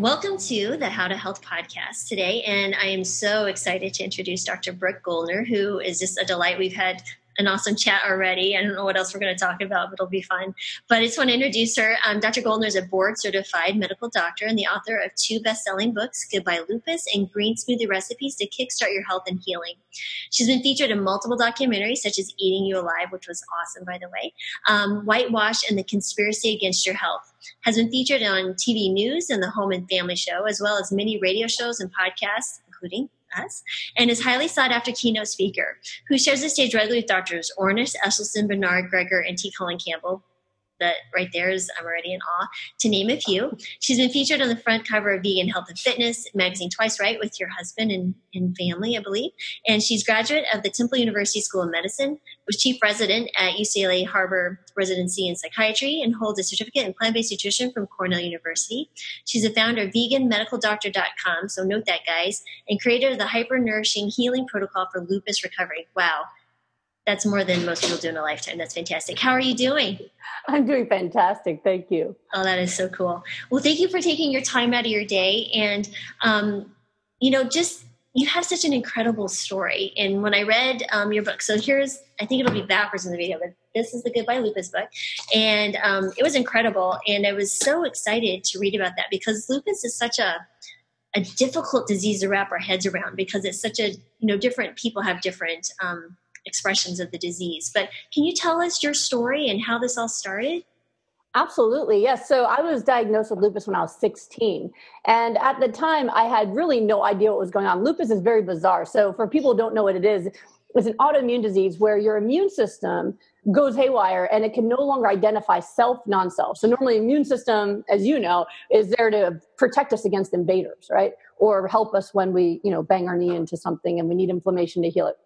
Welcome to the How to Health podcast today. And I am so excited to introduce Dr. Brooke Goldner, who is just a delight. We've had an awesome chat already. I don't know what else we're going to talk about, but it'll be fun. But I just want to introduce her. Um, Dr. Goldner is a board certified medical doctor and the author of two best selling books, Goodbye Lupus and Green Smoothie Recipes to Kickstart Your Health and Healing. She's been featured in multiple documentaries, such as Eating You Alive, which was awesome, by the way, um, Whitewash, and The Conspiracy Against Your Health. Has been featured on TV news and the Home and Family Show, as well as many radio shows and podcasts, including us, and is highly sought after keynote speaker who shares the stage regularly with doctors Ornish, Esselstyn, Barnard, Greger, and T. Colin Campbell, that right there is I'm already in awe, to name a few. She's been featured on the front cover of Vegan Health and Fitness magazine twice, right, with your husband and, and family, I believe. And she's graduate of the Temple University School of Medicine, was chief resident at UCLA Harbor Residency in Psychiatry, and holds a certificate in plant-based nutrition from Cornell University. She's a founder of veganmedicaldoctor.com, so note that, guys, and creator of the Hyper Nourishing Healing Protocol for Lupus Recovery. Wow that's more than most people do in a lifetime. That's fantastic. How are you doing? I'm doing fantastic. Thank you. Oh, that is so cool. Well, thank you for taking your time out of your day. And, um, you know, just you have such an incredible story. And when I read um, your book, so here's, I think it'll be backwards in the video, but this is the Goodbye Lupus book. And um, it was incredible. And I was so excited to read about that because lupus is such a, a difficult disease to wrap our heads around because it's such a, you know, different people have different um, expressions of the disease. But can you tell us your story and how this all started? Absolutely, yes. So I was diagnosed with lupus when I was 16. And at the time, I had really no idea what was going on. Lupus is very bizarre. So, for people who don't know what it is, it's an autoimmune disease where your immune system goes haywire and it can no longer identify self non-self so normally immune system as you know is there to protect us against invaders right or help us when we you know bang our knee into something and we need inflammation to heal it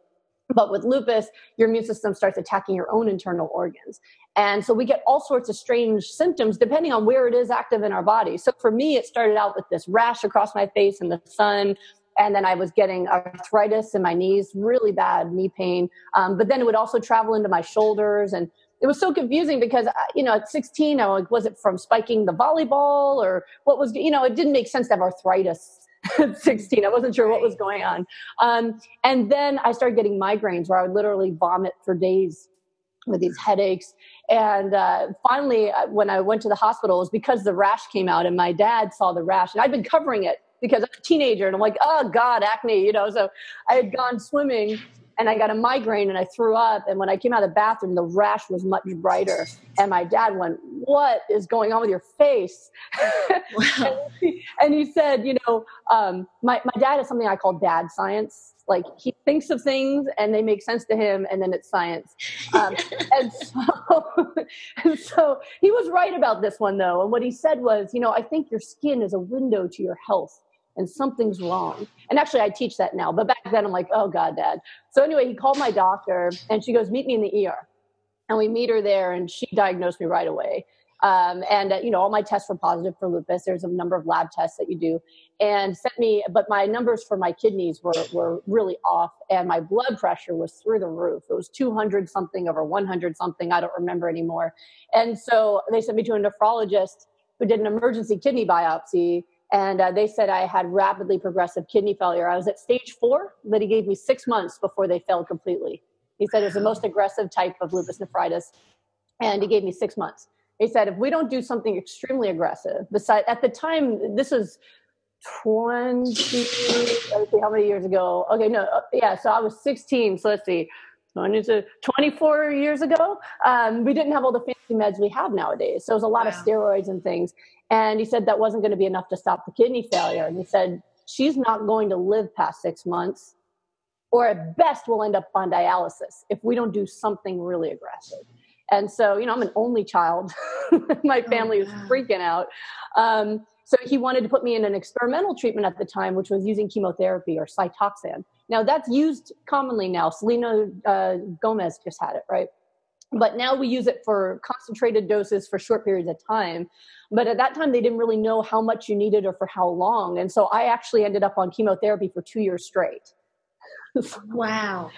but with lupus, your immune system starts attacking your own internal organs. And so we get all sorts of strange symptoms depending on where it is active in our body. So for me, it started out with this rash across my face in the sun. And then I was getting arthritis in my knees, really bad knee pain. Um, but then it would also travel into my shoulders. And it was so confusing because, uh, you know, at 16, I was, was it from spiking the volleyball or what was, you know, it didn't make sense to have arthritis 16. I wasn't sure what was going on. Um, and then I started getting migraines where I would literally vomit for days with these headaches. And uh, finally, uh, when I went to the hospital, it was because the rash came out, and my dad saw the rash, and I'd been covering it because I'm a teenager, and I'm like, oh God, acne, you know. So I had gone swimming and I got a migraine and I threw up. And when I came out of the bathroom, the rash was much brighter. And my dad went, What is going on with your face? Wow. and, he, and, he, said, You know, um, my, my dad is something I call dad science. Like he thinks of things and they make sense to him, and then it's science. Um, and, so, and so he was right about this one, though. And what he said was, You know, I think your skin is a window to your health and something's wrong. And actually, I teach that now, but back then I'm like, oh God, dad. So anyway, he called my doctor and she goes, meet me in the ER. And we meet her there and she diagnosed me right away. Um, and, uh, you know, all my tests were positive for lupus. There's a number of lab tests that you do and sent me, but my numbers for my kidneys were, were really off and my blood pressure was through the roof. It was 200 something over 100 something. I don't remember anymore. And so they sent me to a nephrologist who did an emergency kidney biopsy and uh, they said I had rapidly progressive kidney failure. I was at stage four, but he gave me six months before they failed completely. He said it was the most aggressive type of lupus nephritis, and he gave me six months. He said if we don't do something extremely aggressive, beside at the time this was 20 let's see how many years ago okay no uh, yeah so i was 16 so let's see 24 years ago um, we didn't have all the fancy meds we have nowadays so it was a lot wow. of steroids and things and he said that wasn't going to be enough to stop the kidney failure. And he said, she's not going to live past six months, or at best, we'll end up on dialysis if we don't do something really aggressive. And so, you know, I'm an only child. My oh, family oh, was freaking out. Um, so he wanted to put me in an experimental treatment at the time, which was using chemotherapy or Cytoxan. Now that's used commonly now. Selena uh, Gomez just had it, right? But now we use it for concentrated doses for short periods of time. But at that time, they didn't really know how much you needed or for how long. And so I actually ended up on chemotherapy for two years straight. wow.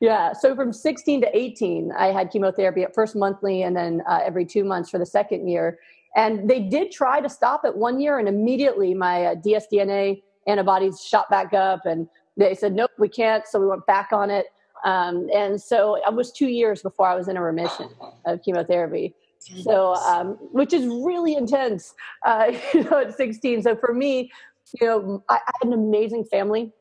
Yeah. So from 16 to 18, I had chemotherapy at first monthly and then uh, every two months for the second year. And they did try to stop it one year, and immediately my uh, dsDNA antibodies shot back up, and they said, nope, we can't. So we went back on it. Um, and so it was two years before I was in a remission of chemotherapy. So, um, which is really intense, uh, you know, at 16. So for me, you know, I, I had an amazing family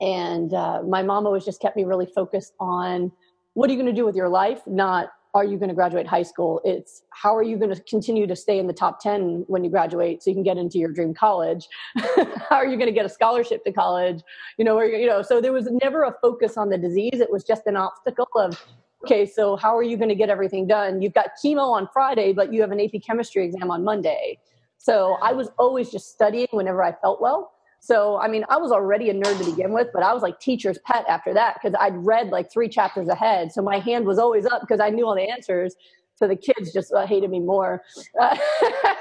and uh, my mom always just kept me really focused on what are you going to do with your life, not are you going to graduate high school? It's how are you going to continue to stay in the top 10 when you graduate so you can get into your dream college? how are you going to get a scholarship to college? You know, you know, so there was never a focus on the disease. It was just an obstacle of, okay, so how are you going to get everything done? You've got chemo on Friday, but you have an AP chemistry exam on Monday. So I was always just studying whenever I felt well. So, I mean, I was already a nerd to begin with, but I was like teacher's pet after that because I'd read like three chapters ahead. So my hand was always up because I knew all the answers. So the kids just uh, hated me more. Uh,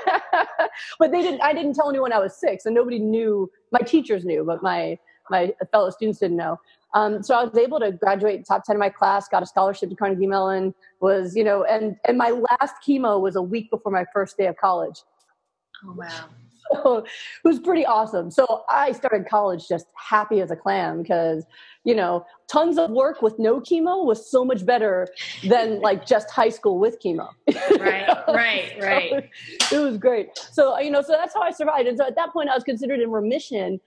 but they didn't, I didn't tell anyone I was sick. and nobody knew, my teachers knew, but my, my fellow students didn't know. Um, so I was able to graduate top 10 of my class, got a scholarship to Carnegie Mellon, was, you know, and, and my last chemo was a week before my first day of college. Oh, wow. So it was pretty awesome. So I started college just happy as a clam because, you know, tons of work with no chemo was so much better than like just high school with chemo. right, right, right. So it was great. So, you know, so that's how I survived. And so at that point, I was considered in remission.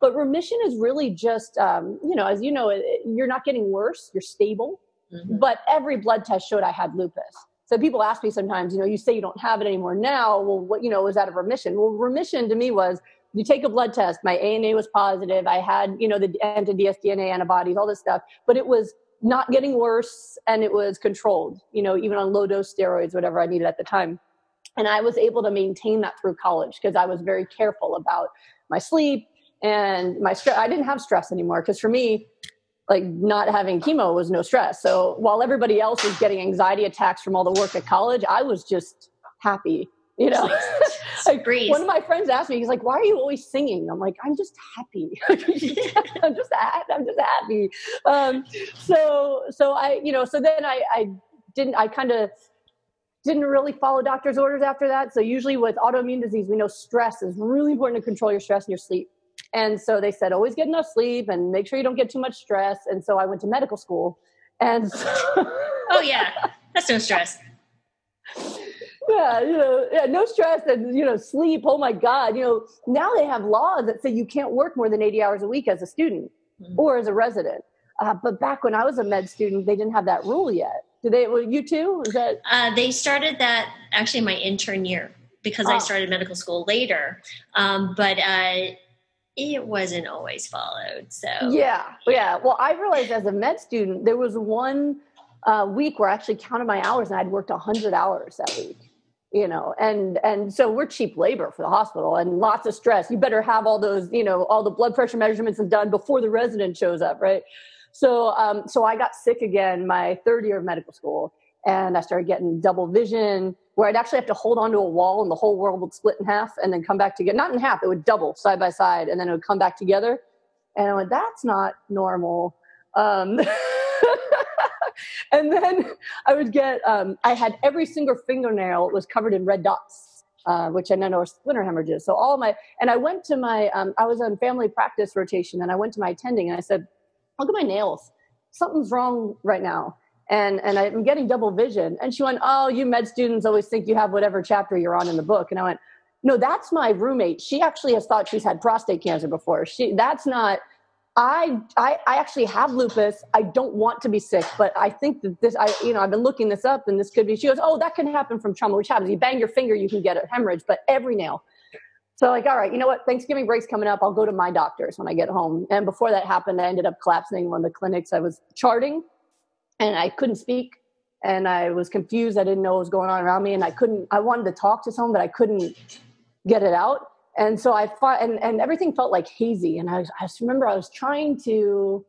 But remission is really just, um, you know, as you know, you're not getting worse, you're stable. Mm-hmm. But every blood test showed I had lupus. So people ask me sometimes, you know, you say you don't have it anymore now. Well, what, you know, is that a remission? Well, remission to me was you take a blood test. My ANA was positive. I had, you know, the anti-dsDNA antibodies, all this stuff, but it was not getting worse and it was controlled, you know, even on low dose steroids, whatever I needed at the time. And I was able to maintain that through college because I was very careful about my sleep and my stress. I didn't have stress anymore because for me, like not having chemo was no stress. So while everybody else was getting anxiety attacks from all the work at college, I was just happy. You know, like one of my friends asked me, he's like, "Why are you always singing?" I'm like, "I'm just happy. I'm just I'm just happy." Um, so so I you know so then I I didn't I kind of didn't really follow doctor's orders after that. So usually with autoimmune disease, we know stress is really important to control your stress and your sleep. And so they said, always get enough sleep and make sure you don't get too much stress. And so I went to medical school. And so oh, yeah, that's no stress. yeah, you know, yeah, no stress and you know, sleep. Oh my God, you know, now they have laws that say you can't work more than eighty hours a week as a student mm-hmm. or as a resident. Uh, but back when I was a med student, they didn't have that rule yet. Did they? Well, you too? Is that? Uh, they started that actually my intern year because oh. I started medical school later. Um, but uh, it wasn't always followed. So yeah, yeah. Well, I realized as a med student, there was one uh, week where I actually counted my hours, and I'd worked hundred hours that week. You know, and and so we're cheap labor for the hospital, and lots of stress. You better have all those, you know, all the blood pressure measurements done before the resident shows up, right? So, um, so I got sick again my third year of medical school, and I started getting double vision where I'd actually have to hold onto a wall and the whole world would split in half and then come back together. Not in half, it would double side by side and then it would come back together. And I went, that's not normal. Um, and then I would get, um, I had every single fingernail was covered in red dots, uh, which I know are splinter hemorrhages. So all my, and I went to my, um, I was on family practice rotation and I went to my attending and I said, look at my nails. Something's wrong right now and and I'm getting double vision. And she went, "Oh, you med students always think you have whatever chapter you're on in the book." And I went, "No, that's my roommate. She actually has thought she's had prostate cancer before. She that's not." I, I I actually have lupus. I don't want to be sick, but I think that this I you know I've been looking this up and this could be. She goes, oh, that can happen from trauma, which happens. You bang your finger, you can get a hemorrhage, but every nail. So like, all right, you know what? Thanksgiving break's coming up. I'll go to my doctor's when I get home. And before that happened, I ended up collapsing one of the clinics I was charting and I couldn't speak and I was confused. I didn't know what was going on around me, and I couldn't. I wanted to talk to someone, but I couldn't get it out. And so I fought, and, and everything felt like hazy. And I, I just remember I was trying to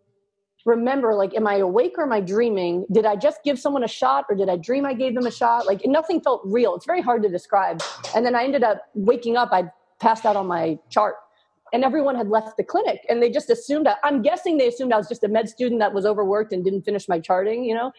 remember, like, am I awake or am I dreaming? Did I just give someone a shot, or did I dream I gave them a shot? Like, nothing felt real. It's very hard to describe. And then I ended up waking up. I passed out on my chart and everyone had left the clinic and they just assumed that i'm guessing they assumed i was just a med student that was overworked and didn't finish my charting you know?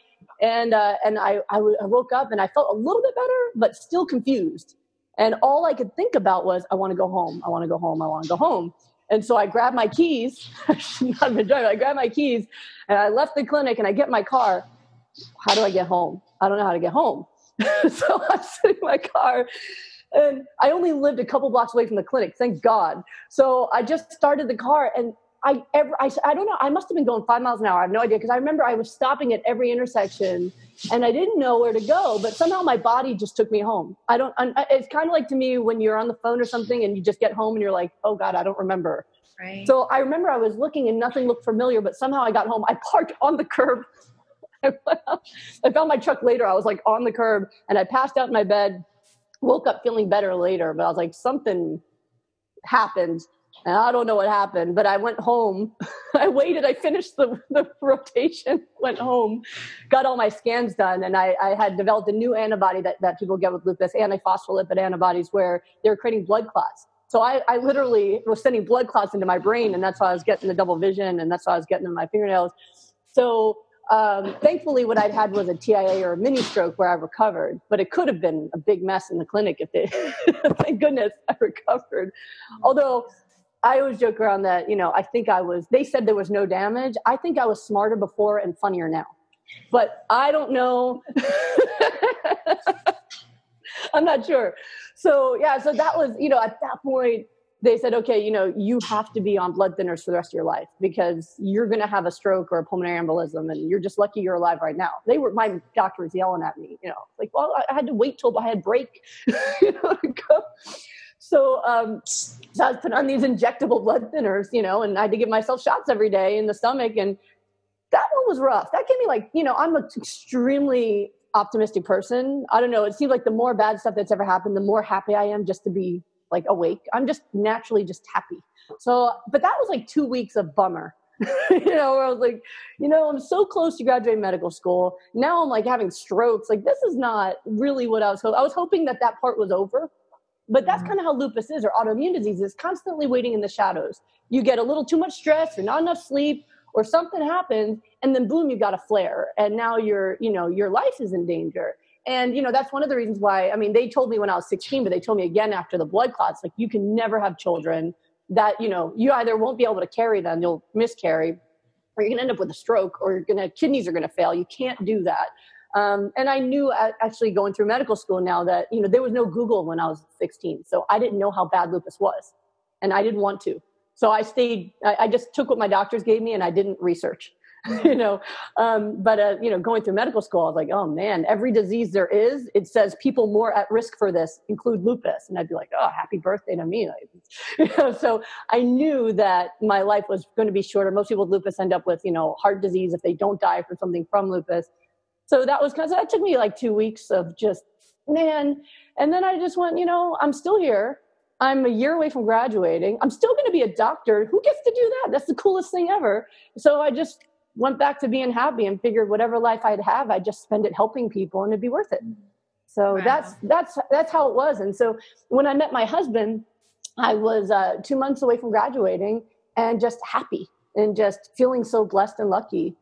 And uh, and I, I, w- I woke up and i felt a little bit better but still confused. And all i could think about was i want to go home i want to go home i want to go home. And so i grabbed my keys i not been driving i grabbed my keys and i left the clinic and i get my car. How do i get home? I don't know how to get home. So i'm sitting in my car and I only lived a couple blocks away from the clinic, thank God. So I just started the car and I ever I, I don't know I must have been going five miles an hour I have no idea because I remember I was stopping at every intersection and I didn't know where to go but somehow my body just took me home. I don't I, uh, it's kind of like to me when you're on the phone or something and you just get home and you're like oh god I don't remember. Right. so I remember I was looking and nothing looked familiar but somehow I got home. I parked on the curb. I found my truck later. I was like on the curb and I passed out in my bed woke up feeling better later, but I was like, something happened. And I don't know what happened, but I went home. I waited. I finished the, the rotation, went home, got all my scans done, and I, I had developed a new antibody that, that people get with lupus, antiphospholipid antibodies, where they're creating blood clots. So I, I literally was sending blood clots into my brain, and that's why I was getting the double vision, and that's why I was getting in my fingernails. So um, thankfully, what I'd had was a TIA or a mini stroke where I recovered, but it could have been a big mess in the clinic if it, thank goodness I recovered. Although I always joke around that, you know, I think I was, they said there was no damage. I think I was smarter before and funnier now, but I don't know. I'm not sure. So, yeah, so that was, you know, at that point, they said, okay, you know, you have to be on blood thinners for the rest of your life because you're going to have a stroke or a pulmonary embolism, and you're just lucky you're alive right now. They were my doctor was yelling at me, you know, like, well, I had to wait till I had break, you know. So, um, so I was put on these injectable blood thinners, you know, and I had to give myself shots every day in the stomach, and that one was rough. That gave me like, you know, I'm an extremely optimistic person. I don't know. It seems like the more bad stuff that's ever happened, the more happy I am just to be like awake. I'm just naturally just happy. So, but that was like two weeks of bummer. you know, where I was like, you know, I'm so close to graduating medical school. Now I'm like having strokes. Like this is not really what I was hoping. I was hoping that that part was over. But that's mm-hmm. kind of how lupus is or autoimmune disease is constantly waiting in the shadows. You get a little too much stress or not enough sleep or something happens and then boom you got a flare and now your you know your life is in danger and, you know, that's one of the reasons why, I mean, they told me when I was 16, but they told me again after the blood clots, like, you can never have children that, you know, you either won't be able to carry them, you'll miscarry, or you're to end up with a stroke, or to, kidneys are to fail. You can't do that. Um, and I knew actually going through medical school now that, you know, there was no Google when I was 16. So I didn't know how bad lupus was. And I didn't want to. So I stayed, I, I just took what my doctors gave me and I didn't research. you know um, but uh, you know going through medical school i was like oh man every disease there is it says people more at risk for this include lupus and i'd be like oh happy birthday to me you know, so i knew that my life was going to be shorter most people with lupus end up with you know heart disease if they don't die from something from lupus so that was kind of that took me like two weeks of just man and then i just went you know i'm still here I'm a year away from graduating. I'm still going to be a doctor. Who gets to do that? That's the coolest thing ever. So I just went back to being happy and figured whatever life I'd have, I'd just spend it helping people and it'd be worth it. So wow. that's that's that's how it was. And so when I met my husband, I was uh, two months away from graduating and just happy and just feeling so blessed and lucky.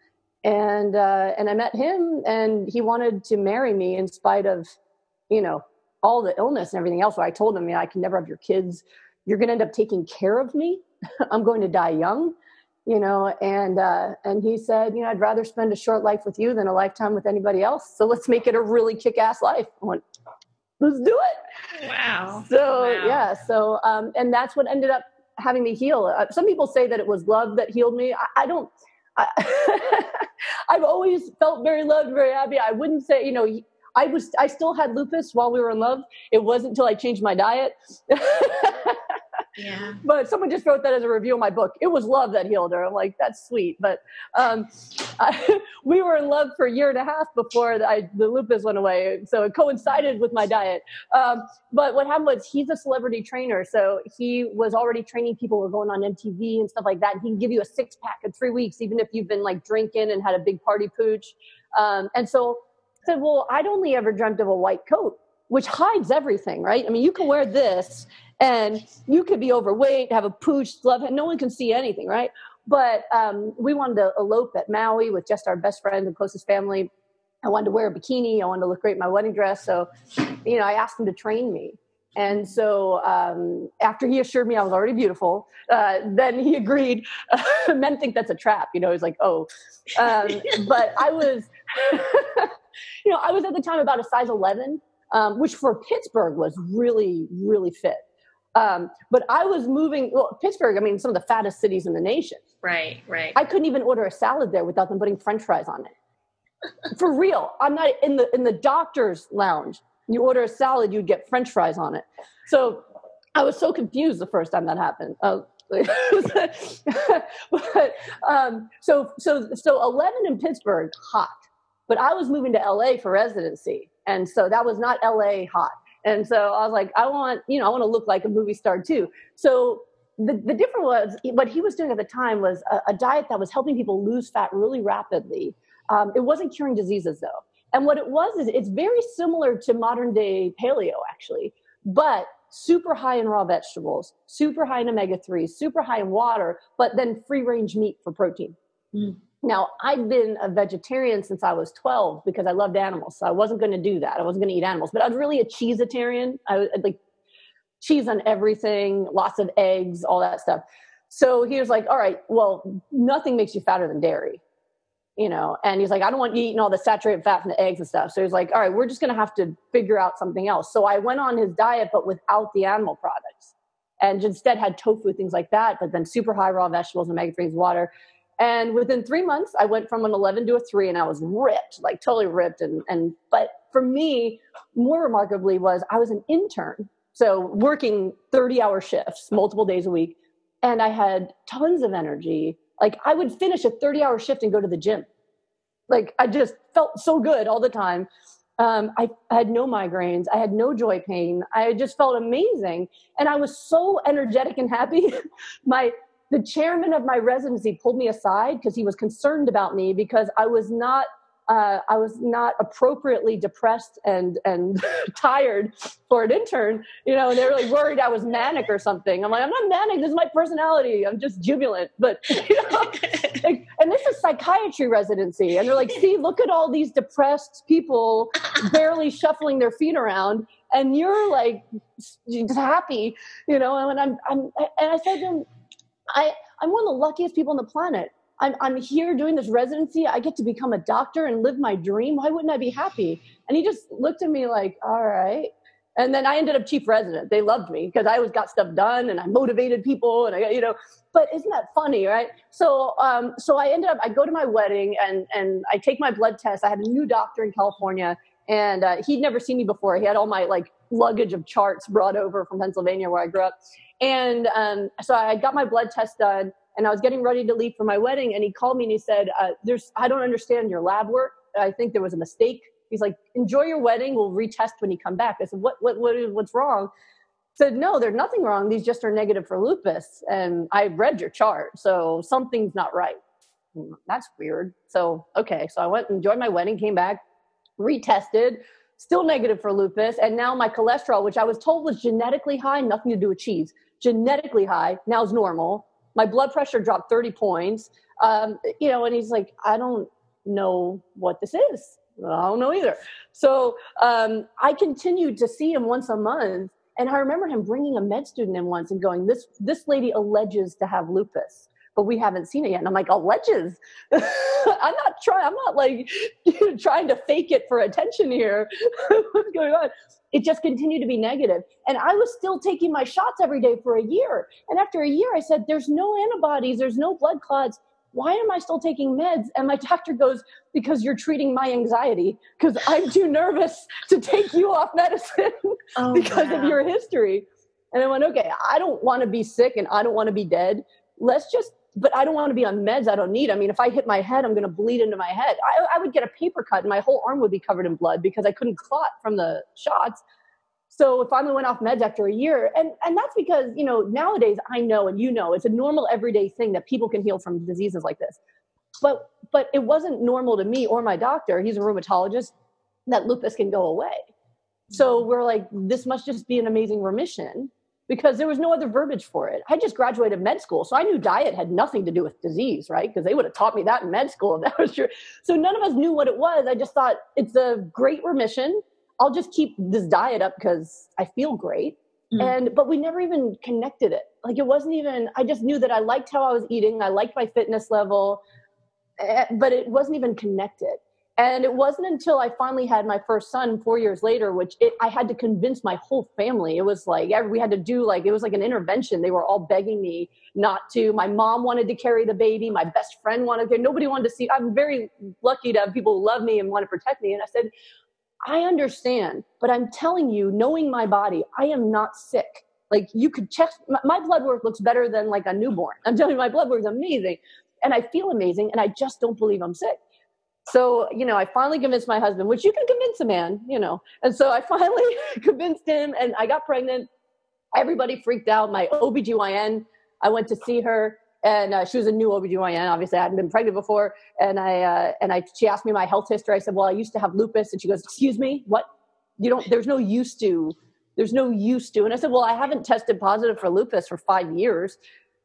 And uh, and I met him, and he wanted to marry me in spite of, you know, all the illness and everything else. So I told him, I can never have your kids. You're going to end up taking care of me. I'm going to die young you know and uh, and he said you know i'd rather spend a short life with you than a lifetime with anybody else. So let's make it a really kick-ass life. I went, let's do it. Wow. So wow. yeah so um, and that's what ended up having me heal. Uh, some people say that it was love that healed me. I, I don't I, i've always felt very loved very happy. I wouldn't say you know I was I still had lupus while we were in love. It wasn't until I changed my diet. Yeah. But someone just wrote that as a review of my book. It was love that healed her. I'm like, that's sweet. But um, I, we were in love for a year and a half before I, the lupus went away. So it coincided with my diet. Um, but what happened was he's a celebrity trainer. So he was already training people who were going on MTV and stuff like that. And he can give you a six pack in three weeks, even if you've been like drinking and had a big party pooch. Um, and so I said, well, I'd only ever dreamt of a white coat which hides everything, right? I mean, you can wear this and you could be overweight, have a pooch, glove, and no one can see anything, right? But um, we wanted to elope at Maui with just our best friend and closest family. I wanted to wear a bikini. I wanted to look great in my wedding dress. So, you know, I asked him to train me. And so um, after he assured me I was already beautiful, uh, then he agreed. Men think that's a trap. You know, he's like, oh. Um, but I was, you know, I was at the time about a size 11, um, which for Pittsburgh was really, really fit. Um, but I was moving, well, Pittsburgh, I mean, some of the fattest cities in the nation. Right, right. I couldn't even order a salad there without them putting french fries on it. For real. I'm not in the in the doctor's lounge. You order a salad, you'd get french fries on it. So I was so confused the first time that happened. Uh, but um, so so so 11 in Pittsburgh, hot. But I was moving to LA for residency, and so that was not LA hot. And so I was like, I want, you know, I want to look like a movie star too. So the, the difference was what he was doing at the time was a, a diet that was helping people lose fat really rapidly. Um, it wasn't curing diseases though. And what it was is it's very similar to modern day paleo actually, but super high in raw vegetables, super high in omega 3, super high in water, but then free range meat for protein. Mm. Now, I'd been a vegetarian since I was 12 because I loved animals. So I wasn't going to do that. I wasn't going to eat animals, but I was really a cheeseitarian. I was like cheese on everything, lots of eggs, all that stuff. So he was like, all right, well, nothing makes you fatter than dairy, you know? And he's like, I don't want you eating all the saturated fat from the eggs and stuff. So he's like, all right, we're just going to have to figure out something else. So I went on his diet, but without the animal products and instead had tofu, things like that, but then super high raw vegetables, omega 3s, water. And within three months, I went from an 11 to a three, and I was ripped, like totally ripped. And and but for me, more remarkably was I was an intern, so working 30 hour shifts, multiple days a week, and I had tons of energy. Like I would finish a 30 hour shift and go to the gym. Like I just felt so good all the time. Um, I, I, had no migraines. I had no joint pain. I just felt amazing. And I was so energetic and happy. my the chairman of my residency pulled me aside because he was concerned about me because I was not uh, I was not appropriately depressed and and tired for an intern, you know, and they were like worried I was manic or something. I'm like, I'm not manic. This is my personality. I'm just jubilant. But you know, like, and this is psychiatry residency, and they're like, see, look at all these depressed people barely shuffling their feet around, and you're like just happy, you know. And I'm I'm and I said to him I, I'm one of the luckiest people on the planet. I'm, I'm here doing this residency. I get to become a doctor and live my dream. Why wouldn't I be happy? And he just looked at me like, all right. And then I ended up chief resident. They loved me because I always got stuff done and I motivated people and I, you know, but isn't that funny, right? So, um, so I ended up, I go to my wedding and, and I take my blood test. I had a new doctor in California and uh, he'd never seen me before. He had all my like luggage of charts brought over from Pennsylvania where I grew up. And um, so I got my blood test done and I was getting ready to leave for my wedding. And he called me and he said, uh, there's, I don't understand your lab work. I think there was a mistake. He's like, enjoy your wedding. We'll retest when you come back. I said, what, what, what is, what's wrong? said, no, there's nothing wrong. These just are negative for lupus. And I read your chart. So something's not right. Hmm, that's weird. So, okay. So I went and enjoyed my wedding, came back, retested, still negative for lupus. And now my cholesterol, which I was told was genetically high, nothing to do with cheese genetically high, now is normal. My blood pressure dropped 30 points. Um, you know, and he's like, I don't know what this is. I don't know either. So um, I continued to see him once a month. And I remember him bringing a med student in once and going, this, this lady alleges to have lupus but we haven't seen it yet. And I'm like, alleges. I'm not trying, I'm not like trying to fake it for attention here. What's going on? it just continued to be negative. And I was still taking my shots every day for a year. And after a year, I said, There's no antibodies, there's no blood clots. Why am I still taking meds? And my doctor goes, Because you're treating my anxiety, because I'm too nervous to take you off medicine oh, because wow. of your history. And I went, Okay, I don't want to be sick and I don't want to be dead. Let's just but I don't want to be on meds I don't need. I mean, if I hit my head, I'm going to bleed into my head. I, I, would get a paper cut and my whole arm would be covered in blood because I couldn't clot from the shots. So I went off meds after a year, and, and that's because, you know, nowadays I know and you know it's a normal everyday thing that people can heal from diseases like this. But but it wasn't normal to me or my doctor, he's a rheumatologist, that lupus can go away. So we're like, this must just be an amazing remission because there was no other verbiage for it. I just graduated med school, so I knew diet had nothing to do with disease, right? Because they would have taught me that in med school if that was true. So none of us knew what it was. I just thought it's a great remission. I'll just keep this diet up because I feel great. Mm. And but we never even connected it. Like it wasn't even. I just knew that I liked how I was eating. I liked my fitness level, eh, but it wasn't even connected. And it wasn't until I finally had my first son four years later, which it, I had to convince my whole family. It was like we had to do like it was like an intervention. They were all begging me not to. My mom wanted to carry the baby. My best friend wanted to. Nobody wanted to see. I'm very lucky to have people who love me and want to protect me. And I said, I understand, but I'm telling you, knowing my body, I am not sick. Like you could check my blood work looks better than like a newborn. I'm telling you, my blood work is amazing, and I feel amazing, and I just don't believe I'm sick. So, you know, I finally convinced my husband, which you can convince a man, you know. And so I finally convinced him and I got pregnant. Everybody freaked out. My OBGYN, I went to see her and uh, she was a new OBGYN. Obviously, I hadn't been pregnant before. And I, uh, and I, she asked me my health history. I said, well, I used to have lupus. And she goes, excuse me, what? You don't, there's no used to, there's no used to. And I said, well, I haven't tested positive for lupus for five years.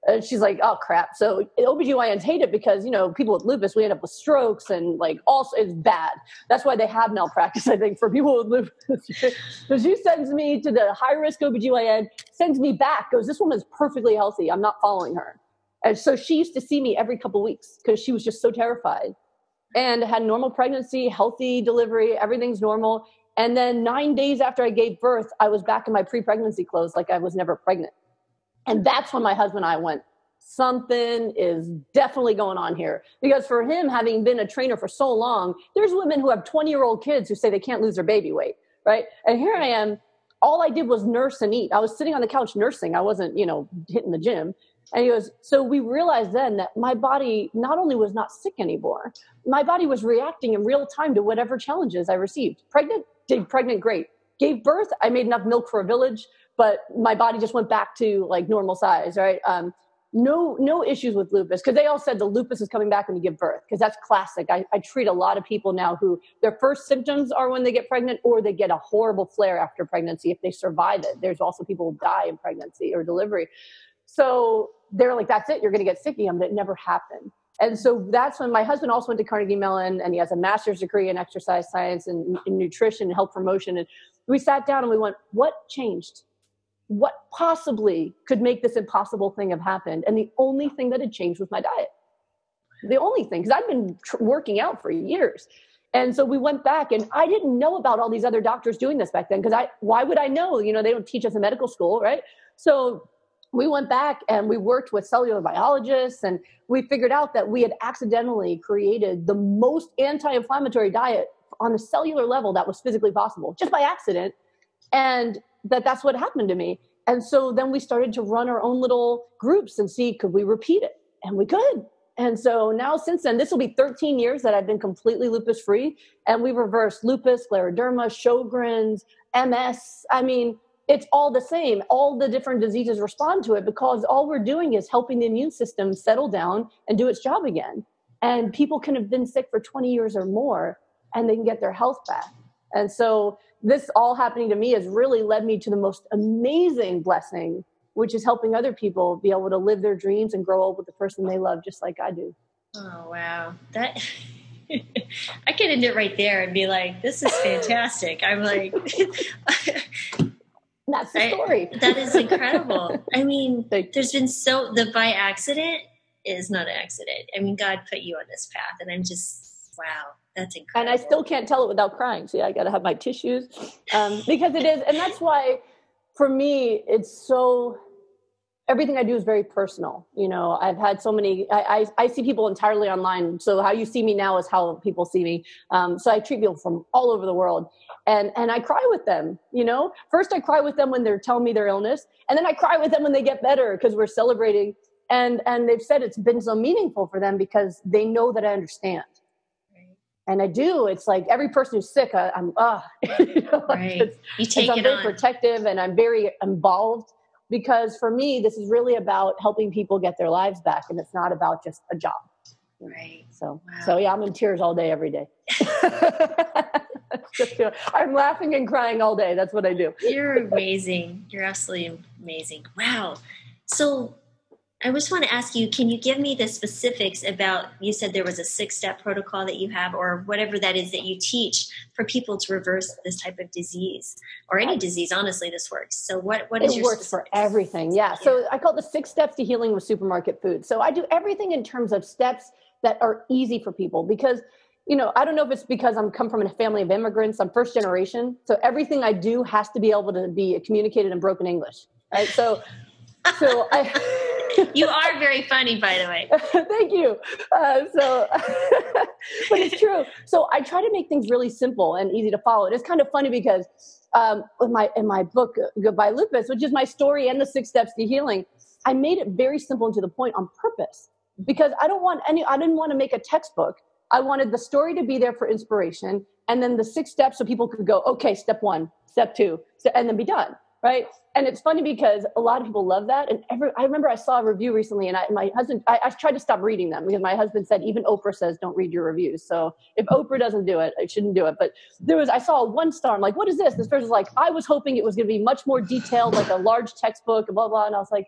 And she's like, oh crap. So OBGYNs hate it because, you know, people with lupus, we end up with strokes and like also it's bad. That's why they have malpractice, I think, for people with lupus. so she sends me to the high risk OBGYN, sends me back, goes, this woman's perfectly healthy. I'm not following her. And so she used to see me every couple weeks because she was just so terrified and had normal pregnancy, healthy delivery, everything's normal. And then nine days after I gave birth, I was back in my pre pregnancy clothes like I was never pregnant. And that's when my husband and I went, something is definitely going on here. Because for him, having been a trainer for so long, there's women who have 20 year old kids who say they can't lose their baby weight, right? And here I am, all I did was nurse and eat. I was sitting on the couch nursing. I wasn't, you know, hitting the gym. And he goes, so we realized then that my body not only was not sick anymore, my body was reacting in real time to whatever challenges I received. Pregnant, did pregnant great. Gave birth, I made enough milk for a village but my body just went back to like normal size, right? Um, no, no issues with lupus because they all said the lupus is coming back when you give birth because that's classic. I, I treat a lot of people now who their first symptoms are when they get pregnant or they get a horrible flare after pregnancy if they survive it. There's also people who die in pregnancy or delivery. So they're like, that's it, you're going to get sick again, but it never happened. And so that's when my husband also went to Carnegie Mellon and he has a master's degree in exercise science and in nutrition and health promotion. And we sat down and we went, what changed? What possibly could make this impossible thing have happened? And the only thing that had changed was my diet. The only thing, because I'd been tr- working out for years. And so we went back and I didn't know about all these other doctors doing this back then because I why would I know? You know, they don't teach us in medical school, right? So we went back and we worked with cellular biologists and we figured out that we had accidentally created the most anti-inflammatory diet on a cellular level that was physically possible just by accident. And that that's what happened to me. And so then we started to run our own little groups and see could we repeat it? And we could. And so now since then, this will be 13 years that I've been completely lupus free. And we've reversed lupus, scleroderma, Sjogren's, MS. I mean, it's all the same. All the different diseases respond to it because all we're doing is helping the immune system settle down and do its job again. And people can have been sick for 20 years or more and they can get their health back. And so this all happening to me has really led me to the most amazing blessing, which is helping other people be able to live their dreams and grow up with the person they love, just like I do. Oh, wow. That. I could end it right there and be like, "This is fantastic." I'm like, "That's the story." I, that is incredible. I mean, there's been so the by accident is not an accident. I mean, God put you on this path, and I'm just wow. That's incredible. And I still can't tell it without crying. See, I got to have my tissues um, because it is, and that's why for me it's so. Everything I do is very personal. You know, I've had so many. I, I, I see people entirely online. So how you see me now is how people see me. Um, so I treat people from all over the world, and and I cry with them. You know, first I cry with them when they're telling me their illness, and then I cry with them when they get better because we're celebrating. And and they've said it's been so meaningful for them because they know that I understand and I do. It's like every person who's sick, I, am ah, you know, right. it's, you take I'm very on. protective and I'm very involved because for me, this is really about helping people get their lives back, and it's not about just a job. Right. So, wow. so yeah, I'm in tears all day, every day. I'm laughing and crying all day. That's what I do. You're amazing. You're absolutely amazing. Wow. So I just want to ask you, can you give me the specifics about, you said there was a six step protocol that you have or whatever that is that you teach for people to reverse this type of disease or any disease. Honestly, this works. So what, what is it your works specifics? for everything. Yeah. yeah. So I call it the six steps to healing with supermarket food. So I do everything in terms of steps that are easy for people because you know, I don't know if it's because I'm come from a family of immigrants. I'm first generation, so everything I do has to be able to be communicated in broken English, right? So, so I. you are very funny, by the way. Thank you. Uh, so, but it's true. So I try to make things really simple and easy to follow. It's kind of funny because um, with my in my book Goodbye Lupus, which is my story and the six steps to healing, I made it very simple and to the point on purpose because I don't want any. I didn't want to make a textbook. I wanted the story to be there for inspiration, and then the six steps so people could go, okay, step one, step two, and then be done right? And it's funny because a lot of people love that. And every, I remember I saw a review recently, and I, my husband, I, I tried to stop reading them because my husband said even Oprah says don't read your reviews. So if Oprah doesn't do it, I shouldn't do it. But there was, I saw one star. I'm like, what is this? This person's like, I was hoping it was going to be much more detailed, like a large textbook, blah blah. And I was like,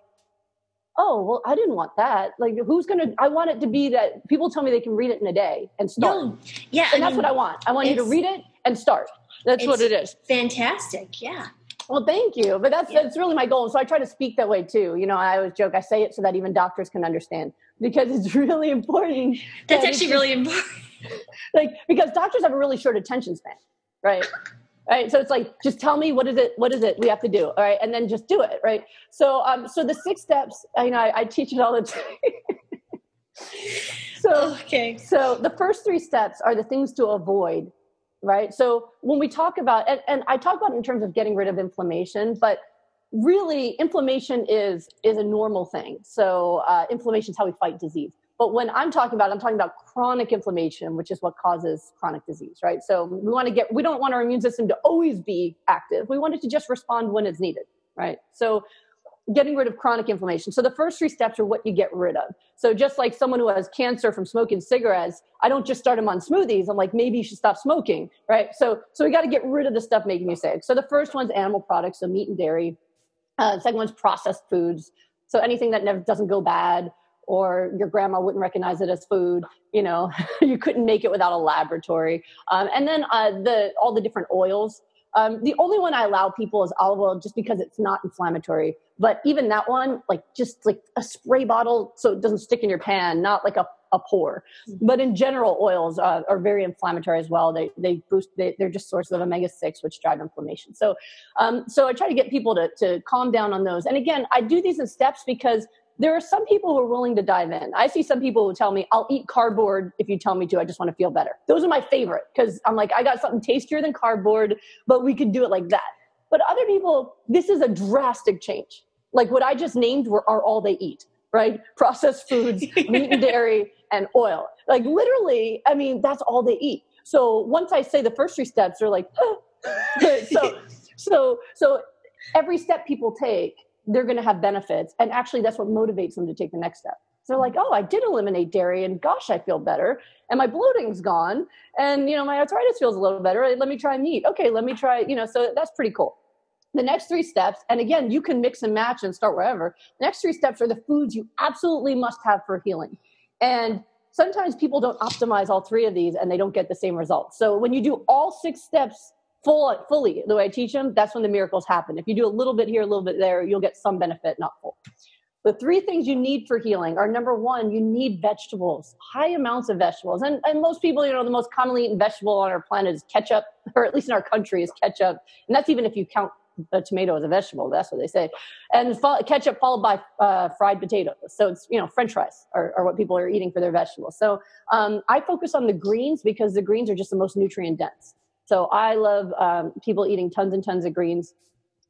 oh well i didn't want that like who's gonna i want it to be that people tell me they can read it in a day and start no, yeah and I that's mean, what i want i want you to read it and start that's what it is fantastic yeah well, thank you. But that's yeah. that's really my goal. So I try to speak that way too. You know, I always joke, I say it so that even doctors can understand because it's really important. That's that actually really important. like because doctors have a really short attention span, right? right so it's like just tell me what is it what is it we have to do all right and then just do it right so um so the six steps you know i, I teach it all the time so okay so the first three steps are the things to avoid right? So when we talk about, and, and I talk about in terms of getting rid of inflammation, but really inflammation is is a normal thing. So uh, inflammation is how we fight disease. But when I'm talking about, I'm talking about chronic inflammation, which is what causes chronic disease, right? So we want to get, we don't want our immune system to always be active. We want it to just respond when it's needed, right? So getting rid of chronic inflammation. So the first three steps are what you get rid of. So just like someone who has cancer from smoking cigarettes, I don't just start them on smoothies. I'm like, maybe you should stop smoking, right? So so we got to get rid of the stuff making you sick. So the first one's animal products, so meat and dairy. Uh, second one's processed foods. So anything that never doesn't go bad or your grandma wouldn't recognize it as food. You know, you couldn't make it without a laboratory. Um, and then uh, the all the different oils. Um, the only one I allow people is olive oil just because it's not inflammatory. But even that one, like just like a spray bottle so it doesn't stick in your pan, not like a, a pour. Mm-hmm. But in general, oils uh, are very inflammatory as well. They, they boost, they, are just sources of omega 6, which drive inflammation. So, um, so I try to get people to, to calm down on those. And again, I do these in steps because there are some people who are willing to dive in. I see some people who tell me, I'll eat cardboard if you tell me to. I just want to feel better. Those are my favorite because I'm like, I got something tastier than cardboard, but we could do it like that. But other people, this is a drastic change. Like what I just named were, are all they eat, right? Processed foods, meat and dairy, and oil. Like literally, I mean, that's all they eat. So once I say the first three steps, they're like, so, so, so every step people take they're going to have benefits. And actually, that's what motivates them to take the next step. So they're like, oh, I did eliminate dairy and gosh, I feel better. And my bloating's gone. And, you know, my arthritis feels a little better. Let me try meat. Okay, let me try, you know, so that's pretty cool. The next three steps, and again, you can mix and match and start wherever. The next three steps are the foods you absolutely must have for healing. And sometimes people don't optimize all three of these and they don't get the same results. So when you do all six steps full fully the way I teach them, that's when the miracles happen. If you do a little bit here, a little bit there, you'll get some benefit, not full. The three things you need for healing are number one, you need vegetables, high amounts of vegetables. And, and most people, you know, the most commonly eaten vegetable on our planet is ketchup, or at least in our country is ketchup. And that's even if you count a tomato as a vegetable. That's what they say. And fo- ketchup followed by uh, fried potatoes. So it's, you know, french fries are, are what people are eating for their vegetables. So um, I focus on the greens because the greens are just the most nutrient dense. So I love um, people eating tons and tons of greens.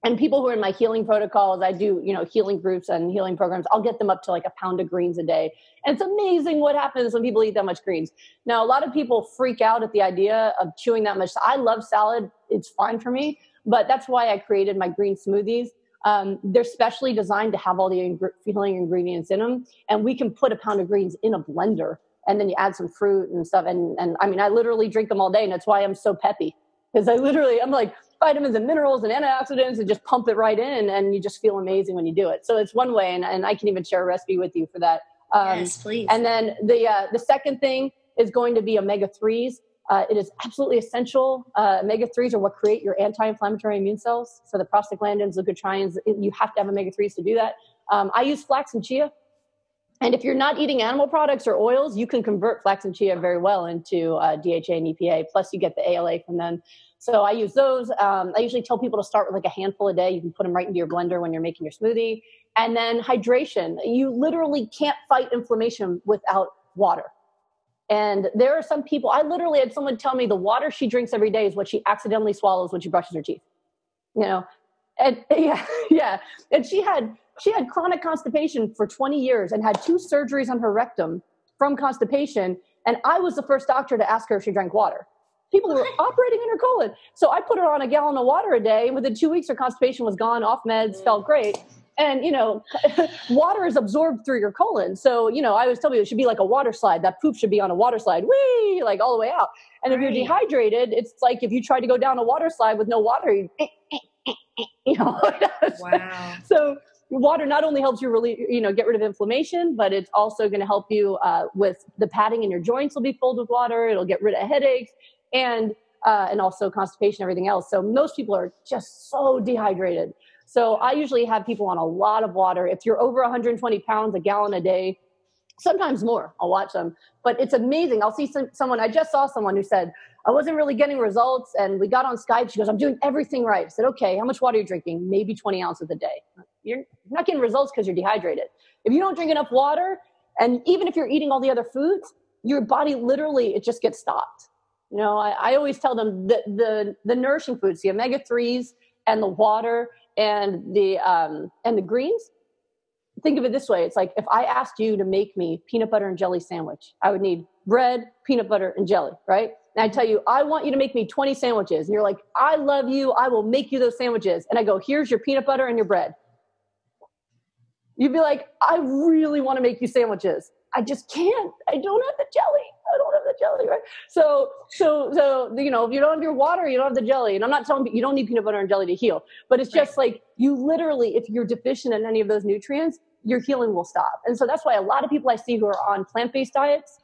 And people who are in my healing protocols, I do, you know, healing groups and healing programs. I'll get them up to like a pound of greens a day. And it's amazing what happens when people eat that much greens. Now, a lot of people freak out at the idea of chewing that much. I love salad. It's fine for me. But that's why I created my green smoothies. Um, they're specially designed to have all the ing- healing ingredients in them. And we can put a pound of greens in a blender and then you add some fruit and stuff. And and I mean, I literally drink them all day, and that's why I'm so peppy because I literally I'm like vitamins and minerals and antioxidants and just pump it right in, and you just feel amazing when you do it. So it's one way, and, and I can even share a recipe with you for that. Um, yes, please. And then the uh, the second thing is going to be omega threes. Uh, it is absolutely essential. Uh, omega 3s are what create your anti inflammatory immune cells. So the prostaglandins, leukotrienes, you have to have omega 3s to do that. Um, I use flax and chia. And if you're not eating animal products or oils, you can convert flax and chia very well into uh, DHA and EPA. Plus, you get the ALA from them. So I use those. Um, I usually tell people to start with like a handful a day. You can put them right into your blender when you're making your smoothie. And then hydration. You literally can't fight inflammation without water. And there are some people, I literally had someone tell me the water she drinks every day is what she accidentally swallows when she brushes her teeth. You know, and yeah, yeah. And she had she had chronic constipation for 20 years and had two surgeries on her rectum from constipation. And I was the first doctor to ask her if she drank water. People were operating in her colon. So I put her on a gallon of water a day. And within two weeks, her constipation was gone, off meds, felt great. And, you know, water is absorbed through your colon. So, you know, I always tell you it should be like a water slide. That poop should be on a water slide, whee, like all the way out. And right. if you're dehydrated, it's like if you try to go down a water slide with no water, you, you know. wow. So water not only helps you really you know get rid of inflammation but it's also going to help you uh, with the padding in your joints will be filled with water it'll get rid of headaches and uh, and also constipation everything else so most people are just so dehydrated so i usually have people on a lot of water if you're over 120 pounds a gallon a day sometimes more i'll watch them but it's amazing i'll see some, someone i just saw someone who said I wasn't really getting results. And we got on Skype. She goes, I'm doing everything right. I said, okay, how much water are you drinking? Maybe 20 ounces a day. You're not getting results because you're dehydrated. If you don't drink enough water, and even if you're eating all the other foods, your body literally, it just gets stopped. You know, I, I always tell them that the, the nourishing foods, the omega 3s and the water and the, um, and the greens, think of it this way it's like if i asked you to make me peanut butter and jelly sandwich i would need bread peanut butter and jelly right and I tell you, I want you to make me 20 sandwiches. And you're like, I love you. I will make you those sandwiches. And I go, here's your peanut butter and your bread. You'd be like, I really want to make you sandwiches. I just can't. I don't have the jelly. I don't have the jelly, right? So, so, so, you know, if you don't have your water, you don't have the jelly. And I'm not telling you, you don't need peanut butter and jelly to heal, but it's just right. like you literally, if you're deficient in any of those nutrients, your healing will stop. And so that's why a lot of people I see who are on plant based diets,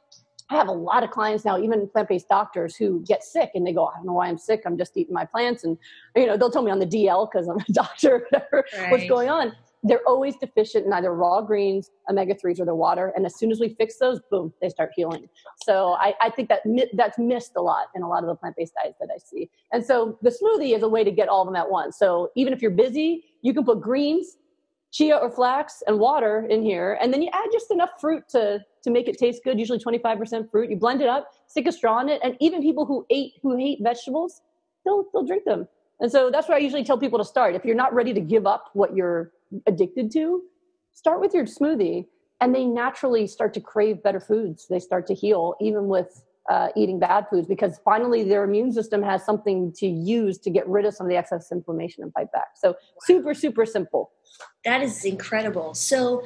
I have a lot of clients now, even plant-based doctors who get sick and they go, I don't know why I'm sick. I'm just eating my plants. And, you know, they'll tell me on the DL because I'm a doctor, whatever, right. what's going on. They're always deficient in either raw greens, omega-3s, or the water. And as soon as we fix those, boom, they start healing. So I, I think that that's missed a lot in a lot of the plant-based diets that I see. And so the smoothie is a way to get all of them at once. So even if you're busy, you can put greens, chia or flax and water in here and then you add just enough fruit to to make it taste good usually 25% fruit you blend it up stick a straw in it and even people who ate who hate vegetables they'll they'll drink them and so that's where i usually tell people to start if you're not ready to give up what you're addicted to start with your smoothie and they naturally start to crave better foods they start to heal even with uh, eating bad foods because finally their immune system has something to use to get rid of some of the excess inflammation and fight back. So super, super simple. That is incredible. So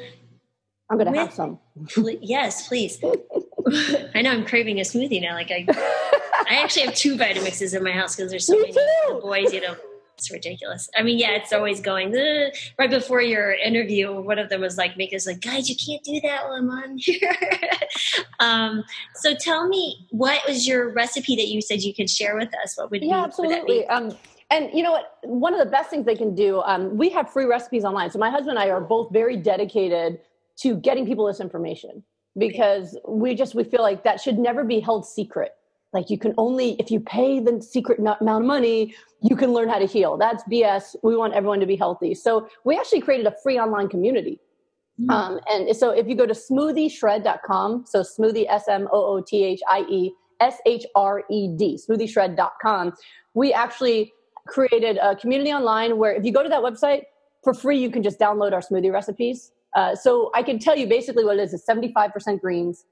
I'm going to have some. yes, please. I know I'm craving a smoothie now. Like I, I actually have two Vitamixes in my house because there's so Me many boys, you know, it's ridiculous. I mean, yeah, it's always going right before your interview. One of them was like, "Make us like, guys, you can't do that while I'm on here." um, so, tell me, what was your recipe that you said you could share with us? What would yeah, be, absolutely. Um, and you know what? One of the best things they can do. Um, we have free recipes online. So my husband and I are both very dedicated to getting people this information because we just we feel like that should never be held secret like you can only if you pay the secret amount of money you can learn how to heal. That's bs we want everyone to be healthy. So we actually created a free online community. Mm-hmm. um, and so if you go to smoothieshred.com so smoothie s-m-o-o-t-h-i-e s-h-r-e-d smoothieshred.com we actually created a community online where if you go to that website for free you can just download our smoothie recipes. Uh, so i can tell you basically what it is. Is 75% greens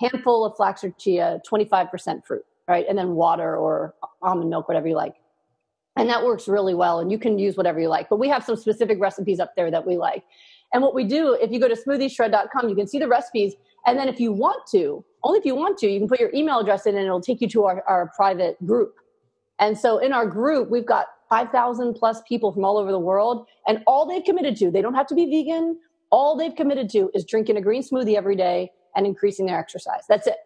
handful of flax or chia, 25% fruit, right? And then water or almond milk, whatever you like. And that works really well. And you can use whatever you like. But we have some specific recipes up there that we like. And what we do, if you go to smoothieshred.com, you can see the recipes. And then if you want to, only if you want to, you can put your email address in and it'll take you to our, our private group. And so in our group, we've got 5,000 plus people from all over the world. And all they've committed to, they don't have to be vegan. All they've committed to is drinking a green smoothie every day and increasing their exercise. That's it.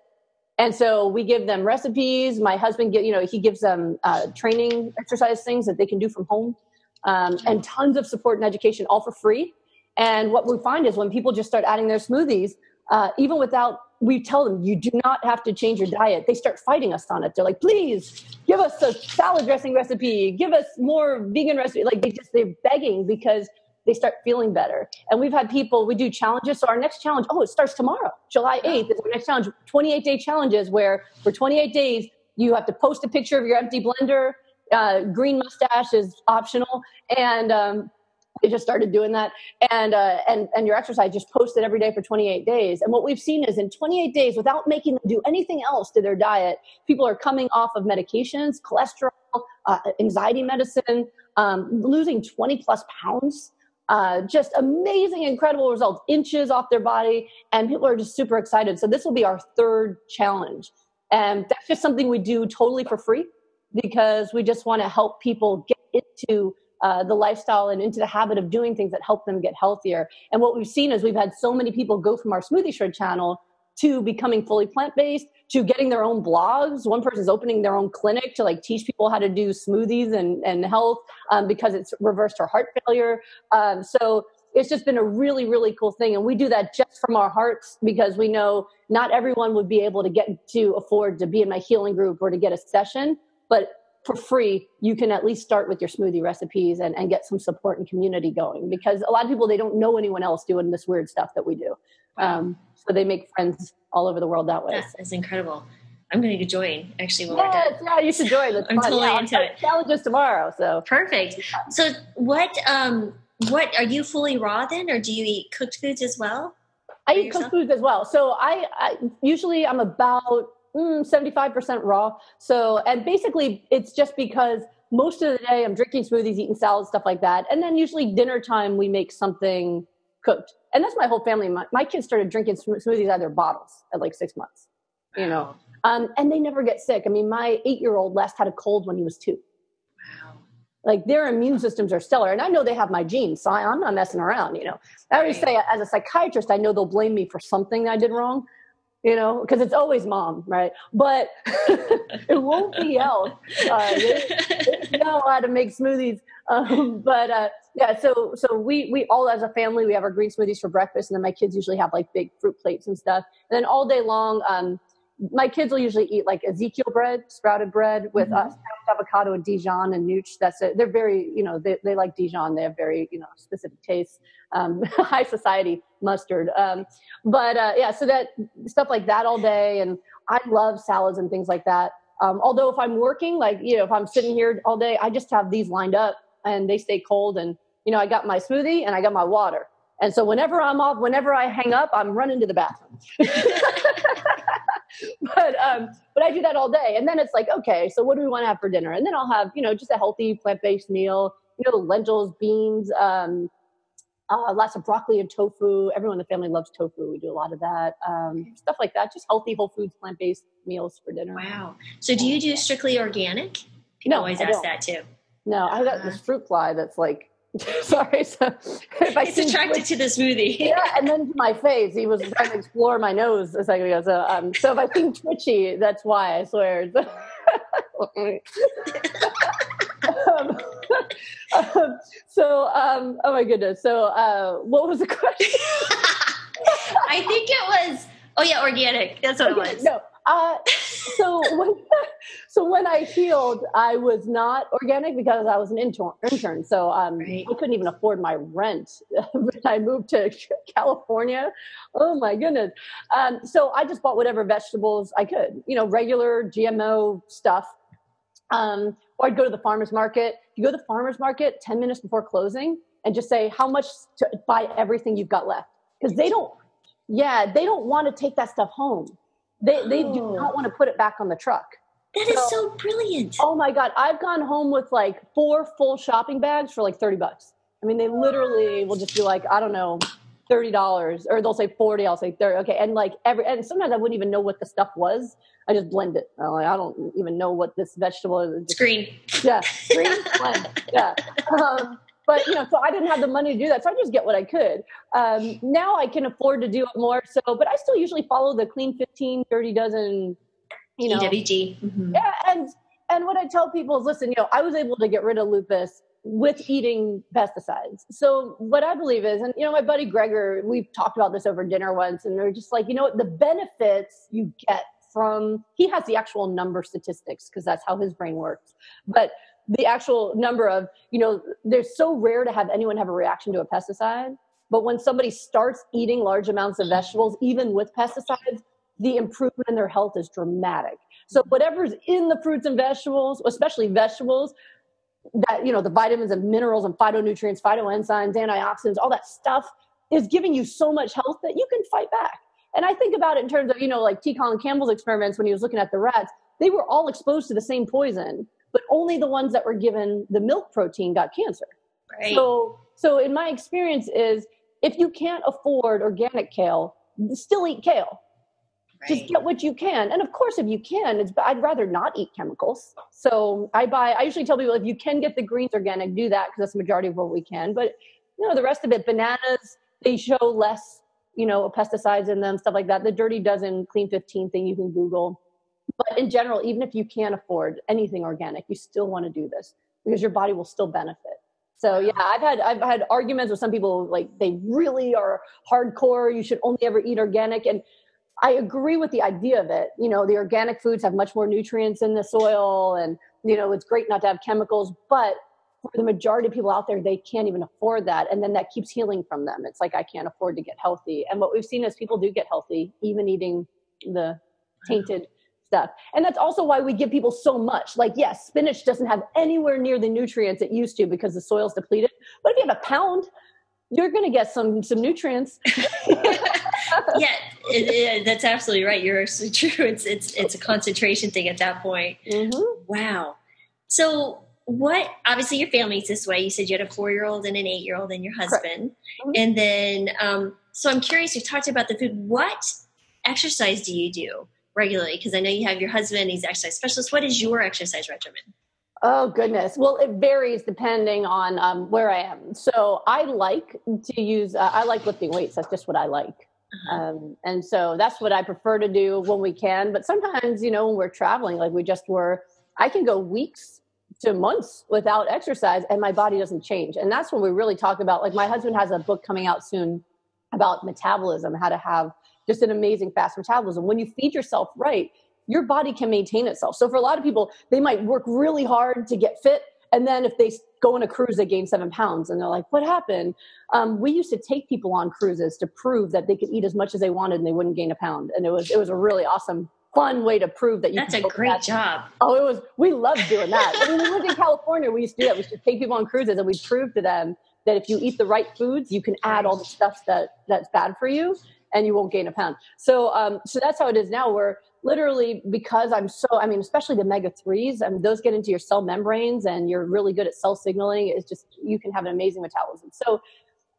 And so we give them recipes. My husband, get, you know, he gives them uh, training exercise things that they can do from home, um, and tons of support and education, all for free. And what we find is when people just start adding their smoothies, uh, even without we tell them you do not have to change your diet they start fighting us on it they're like please give us a salad dressing recipe give us more vegan recipe like they just they're begging because they start feeling better. And we've had people we do challenges. So our next challenge oh it starts tomorrow july 8th is our next challenge. 28 day challenges where for 28 days you have to post a picture of your empty blender. Uh, green mustache is optional. And um, they just started doing that. And uh, and and your exercise just posted every day for 28 days. And what we've seen is in 28 days without making them do anything else to their diet people are coming off of medications cholesterol uh, anxiety medicine um, losing 20 plus pounds uh, just amazing incredible results inches off their body and people are just super excited so this will be our third challenge and that's just something we do totally for free because we just want to help people get into uh, the lifestyle and into the habit of doing things that help them get healthier. And what we've seen is we've had so many people go from our Smoothie Shred channel to becoming fully plant based to getting their own blogs. One person is opening their own clinic to like teach people how to do smoothies and, and health um, because it's reversed her heart failure. Um, so it's just been a really, really cool thing. And we do that just from our hearts because we know not everyone would be able to get to afford to be in my healing group or to get a session. But for free, you can at least start with your smoothie recipes and, and get some support and community going because a lot of people, they don't know anyone else doing this weird stuff that we do. Um, so they make friends all over the world that way. That's incredible. I'm going to join actually when yes, we're done. Yeah, you should join. I'm fun. totally yeah, into it. Challenges tomorrow. So perfect. So what, um, what are you fully raw then, or do you eat cooked foods as well? I eat yourself? cooked foods as well. So I, I usually I'm about mm, 75% raw. So, and basically it's just because most of the day I'm drinking smoothies, eating salads, stuff like that. And then usually dinner time, we make something cooked. And that's my whole family. My, my kids started drinking smoothies out of their bottles at like six months, you know, um, and they never get sick. I mean, my eight year old last had a cold when he was two. Wow. Like their immune systems are stellar. And I know they have my genes, so I, am not messing around, you know. I always say, as a psychiatrist, I know they'll blame me for something I did wrong you know, because it's always mom, right? But it won't be else. Uh, they, they, know how to make smoothies. Um, but uh, yeah, so so we we all as a family we have our green smoothies for breakfast, and then my kids usually have like big fruit plates and stuff. And then all day long, um, my kids will usually eat like Ezekiel bread, sprouted bread with mm-hmm. uh, avocado and Dijon and nooch. That's it. They're very, you know, they, they like Dijon. They have very, you know, specific tastes, um, high society mustard. Um, but uh, yeah, so that stuff like that all day. And I love salads and things like that. Um, although if I'm working, like, you know, if I'm sitting here all day, I just have these lined up and they stay cold. And, you know, I got my smoothie and I got my water. And so whenever I'm off, whenever I hang up, I'm running to the bathroom. but um, but I do that all day, and then it's like, okay, so what do we want to have for dinner? And then I'll have you know just a healthy plant based meal. You know, lentils, beans, um, uh, lots of broccoli and tofu. Everyone in the family loves tofu. We do a lot of that. Um, stuff like that. Just healthy, whole foods, plant based meals for dinner. Wow. So do you do strictly organic? People no, always I ask don't. that too. No, I got this fruit fly that's like Sorry. So if I it's attracted to the smoothie. yeah, and then to my face. He was trying to explore my nose a second ago. So, um, so if I seem twitchy, that's why. I swear. um, um, so, um, oh my goodness. So, uh, what was the question? I think it was. Oh yeah, organic. That's what okay, it was. No, uh, so when so when I healed, I was not organic because I was an intern. intern so um, right. I couldn't even afford my rent when I moved to California. Oh my goodness! Um, so I just bought whatever vegetables I could, you know, regular GMO stuff. Um, or I'd go to the farmers market. You go to the farmers market ten minutes before closing and just say how much to buy everything you've got left because they don't. Yeah, they don't want to take that stuff home they, they do oh. not want to put it back on the truck. That so, so brilliant. Oh my God. I've gone home with like four full shopping bags for like 30 bucks. I mean, they literally will just be like, I don't know, thirty dollars, or they'll say forty. I'll say thirty. Okay, and like every and sometimes I wouldn't even know what the stuff was. I just blend it. I'm like, I don't even know what this vegetable is. It's green. Yeah, green blend. Yeah. Um, but you know, so I didn't have the money to do that, so I just get what I could. Um, now I can afford to do it more. So, but I still usually follow the clean 15, dirty dozen. You know, EWG. Mm-hmm. Yeah, and and what I tell people is, listen, you know, I was able to get rid of lupus with eating pesticides. So what I believe is, and you know, my buddy Greger, we've talked about this over dinner once, and they're just like, you know what, the benefits you get from he has the actual number statistics because that's how his brain works. But the actual number of, you know, they're so rare to have anyone have a reaction to a pesticide. But when somebody starts eating large amounts of vegetables, even with pesticides, the improvement in their health is dramatic. So whatever's in the fruits and vegetables, especially vegetables, that you know the vitamins and minerals and phytonutrients phytoenzymes antioxidants all that stuff is giving you so much health that you can fight back and i think about it in terms of you know like t colin campbell's experiments when he was looking at the rats they were all exposed to the same poison but only the ones that were given the milk protein got cancer right. so so in my experience is if you can't afford organic kale still eat kale Right. Just get what you can. And of course, if you can, it's, I'd rather not eat chemicals. So I buy, I usually tell people if you can get the greens organic, do that because that's the majority of what we can. But, you know, the rest of it, bananas, they show less, you know, pesticides in them, stuff like that. The Dirty Dozen Clean 15 thing you can Google. But in general, even if you can't afford anything organic, you still want to do this because your body will still benefit. So yeah, I've had I've had arguments with some people like they really are hardcore. You should only ever eat organic, and I agree with the idea of it. You know, the organic foods have much more nutrients in the soil, and you know, it's great not to have chemicals. But for the majority of people out there, they can't even afford that, and then that keeps healing from them. It's like I can't afford to get healthy. And what we've seen is people do get healthy, even eating the tainted stuff. And that's also why we give people so much. Like, yes, spinach doesn't have anywhere near the nutrients it used to because the soil's depleted. But if you have a pound, you're going to get some some nutrients. yeah, it, it, that's absolutely right. You're absolutely true. It's it's it's a concentration thing at that point. Mm-hmm. Wow. So what? Obviously, your family's this way. You said you had a four year old and an eight year old and your husband, mm-hmm. and then um, so I'm curious. You talked about the food. What exercise do you do regularly? Because I know you have your husband. He's exercise specialist. What is your exercise regimen? Oh goodness. Well, it varies depending on um, where I am. So I like to use. Uh, I like lifting weights. That's just what I like. Uh-huh. Um, and so that's what I prefer to do when we can. But sometimes, you know, when we're traveling, like we just were, I can go weeks to months without exercise and my body doesn't change. And that's when we really talk about, like, my husband has a book coming out soon about metabolism, how to have just an amazing fast metabolism. When you feed yourself right, your body can maintain itself. So for a lot of people, they might work really hard to get fit and then if they go on a cruise, they gain seven pounds, and they're like, "What happened?" Um, we used to take people on cruises to prove that they could eat as much as they wanted and they wouldn't gain a pound, and it was it was a really awesome, fun way to prove that you. That's a great that. job. Oh, it was. We loved doing that. when we lived in California, we used to do that. We used to take people on cruises, and we'd prove to them that if you eat the right foods, you can add all the stuff that that's bad for you, and you won't gain a pound. So, um, so that's how it is now. Where literally because I'm so, I mean, especially the omega threes, I mean, those get into your cell membranes and you're really good at cell signaling. It's just, you can have an amazing metabolism. So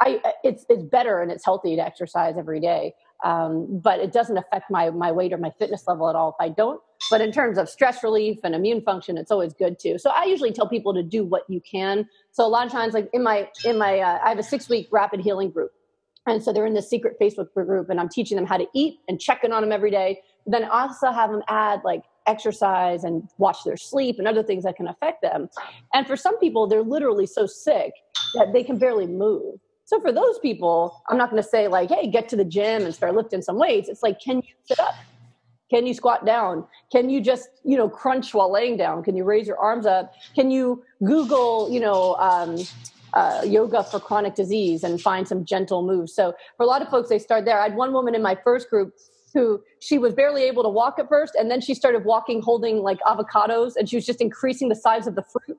I, it's, it's better and it's healthy to exercise every day. Um, but it doesn't affect my, my weight or my fitness level at all if I don't. But in terms of stress relief and immune function, it's always good too. So I usually tell people to do what you can. So a lot of times, like in my, in my, uh, I have a six week rapid healing group. And so they're in this secret Facebook group and I'm teaching them how to eat and checking on them every day then also have them add like exercise and watch their sleep and other things that can affect them. And for some people, they're literally so sick that they can barely move. So for those people, I'm not going to say like, hey, get to the gym and start lifting some weights. It's like, can you sit up? Can you squat down? Can you just, you know, crunch while laying down? Can you raise your arms up? Can you Google, you know, um, uh, yoga for chronic disease and find some gentle moves? So for a lot of folks, they start there. I had one woman in my first group who she was barely able to walk at first and then she started walking holding like avocados and she was just increasing the size of the fruit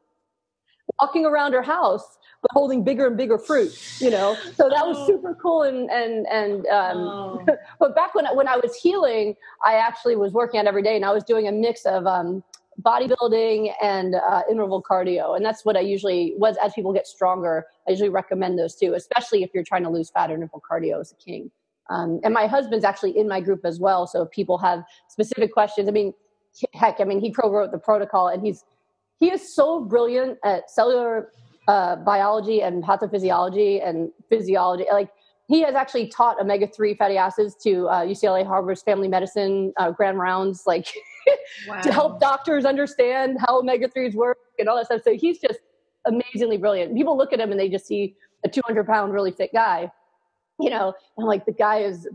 walking around her house but holding bigger and bigger fruit you know so that was oh. super cool and and and um, oh. but back when when i was healing i actually was working out every day and i was doing a mix of um, bodybuilding and uh, interval cardio. And that's what I usually, was as people get stronger, I usually recommend those two, especially if you're trying to lose fat. Interval cardio is a king. Um, and my husband's actually in my group as well. So if people have specific questions, I mean, heck, I mean, he co-wrote the protocol and he's, he is so brilliant at cellular uh, biology and pathophysiology and physiology. Like he has actually taught omega-3 fatty acids to uh, UCLA Harvard's family medicine uh, grand rounds, like wow. to help doctors understand how omega-3s work and all that stuff. So he's just amazingly brilliant. People look at him and they just see a 200 pound, really fit guy, you know, and like the guy is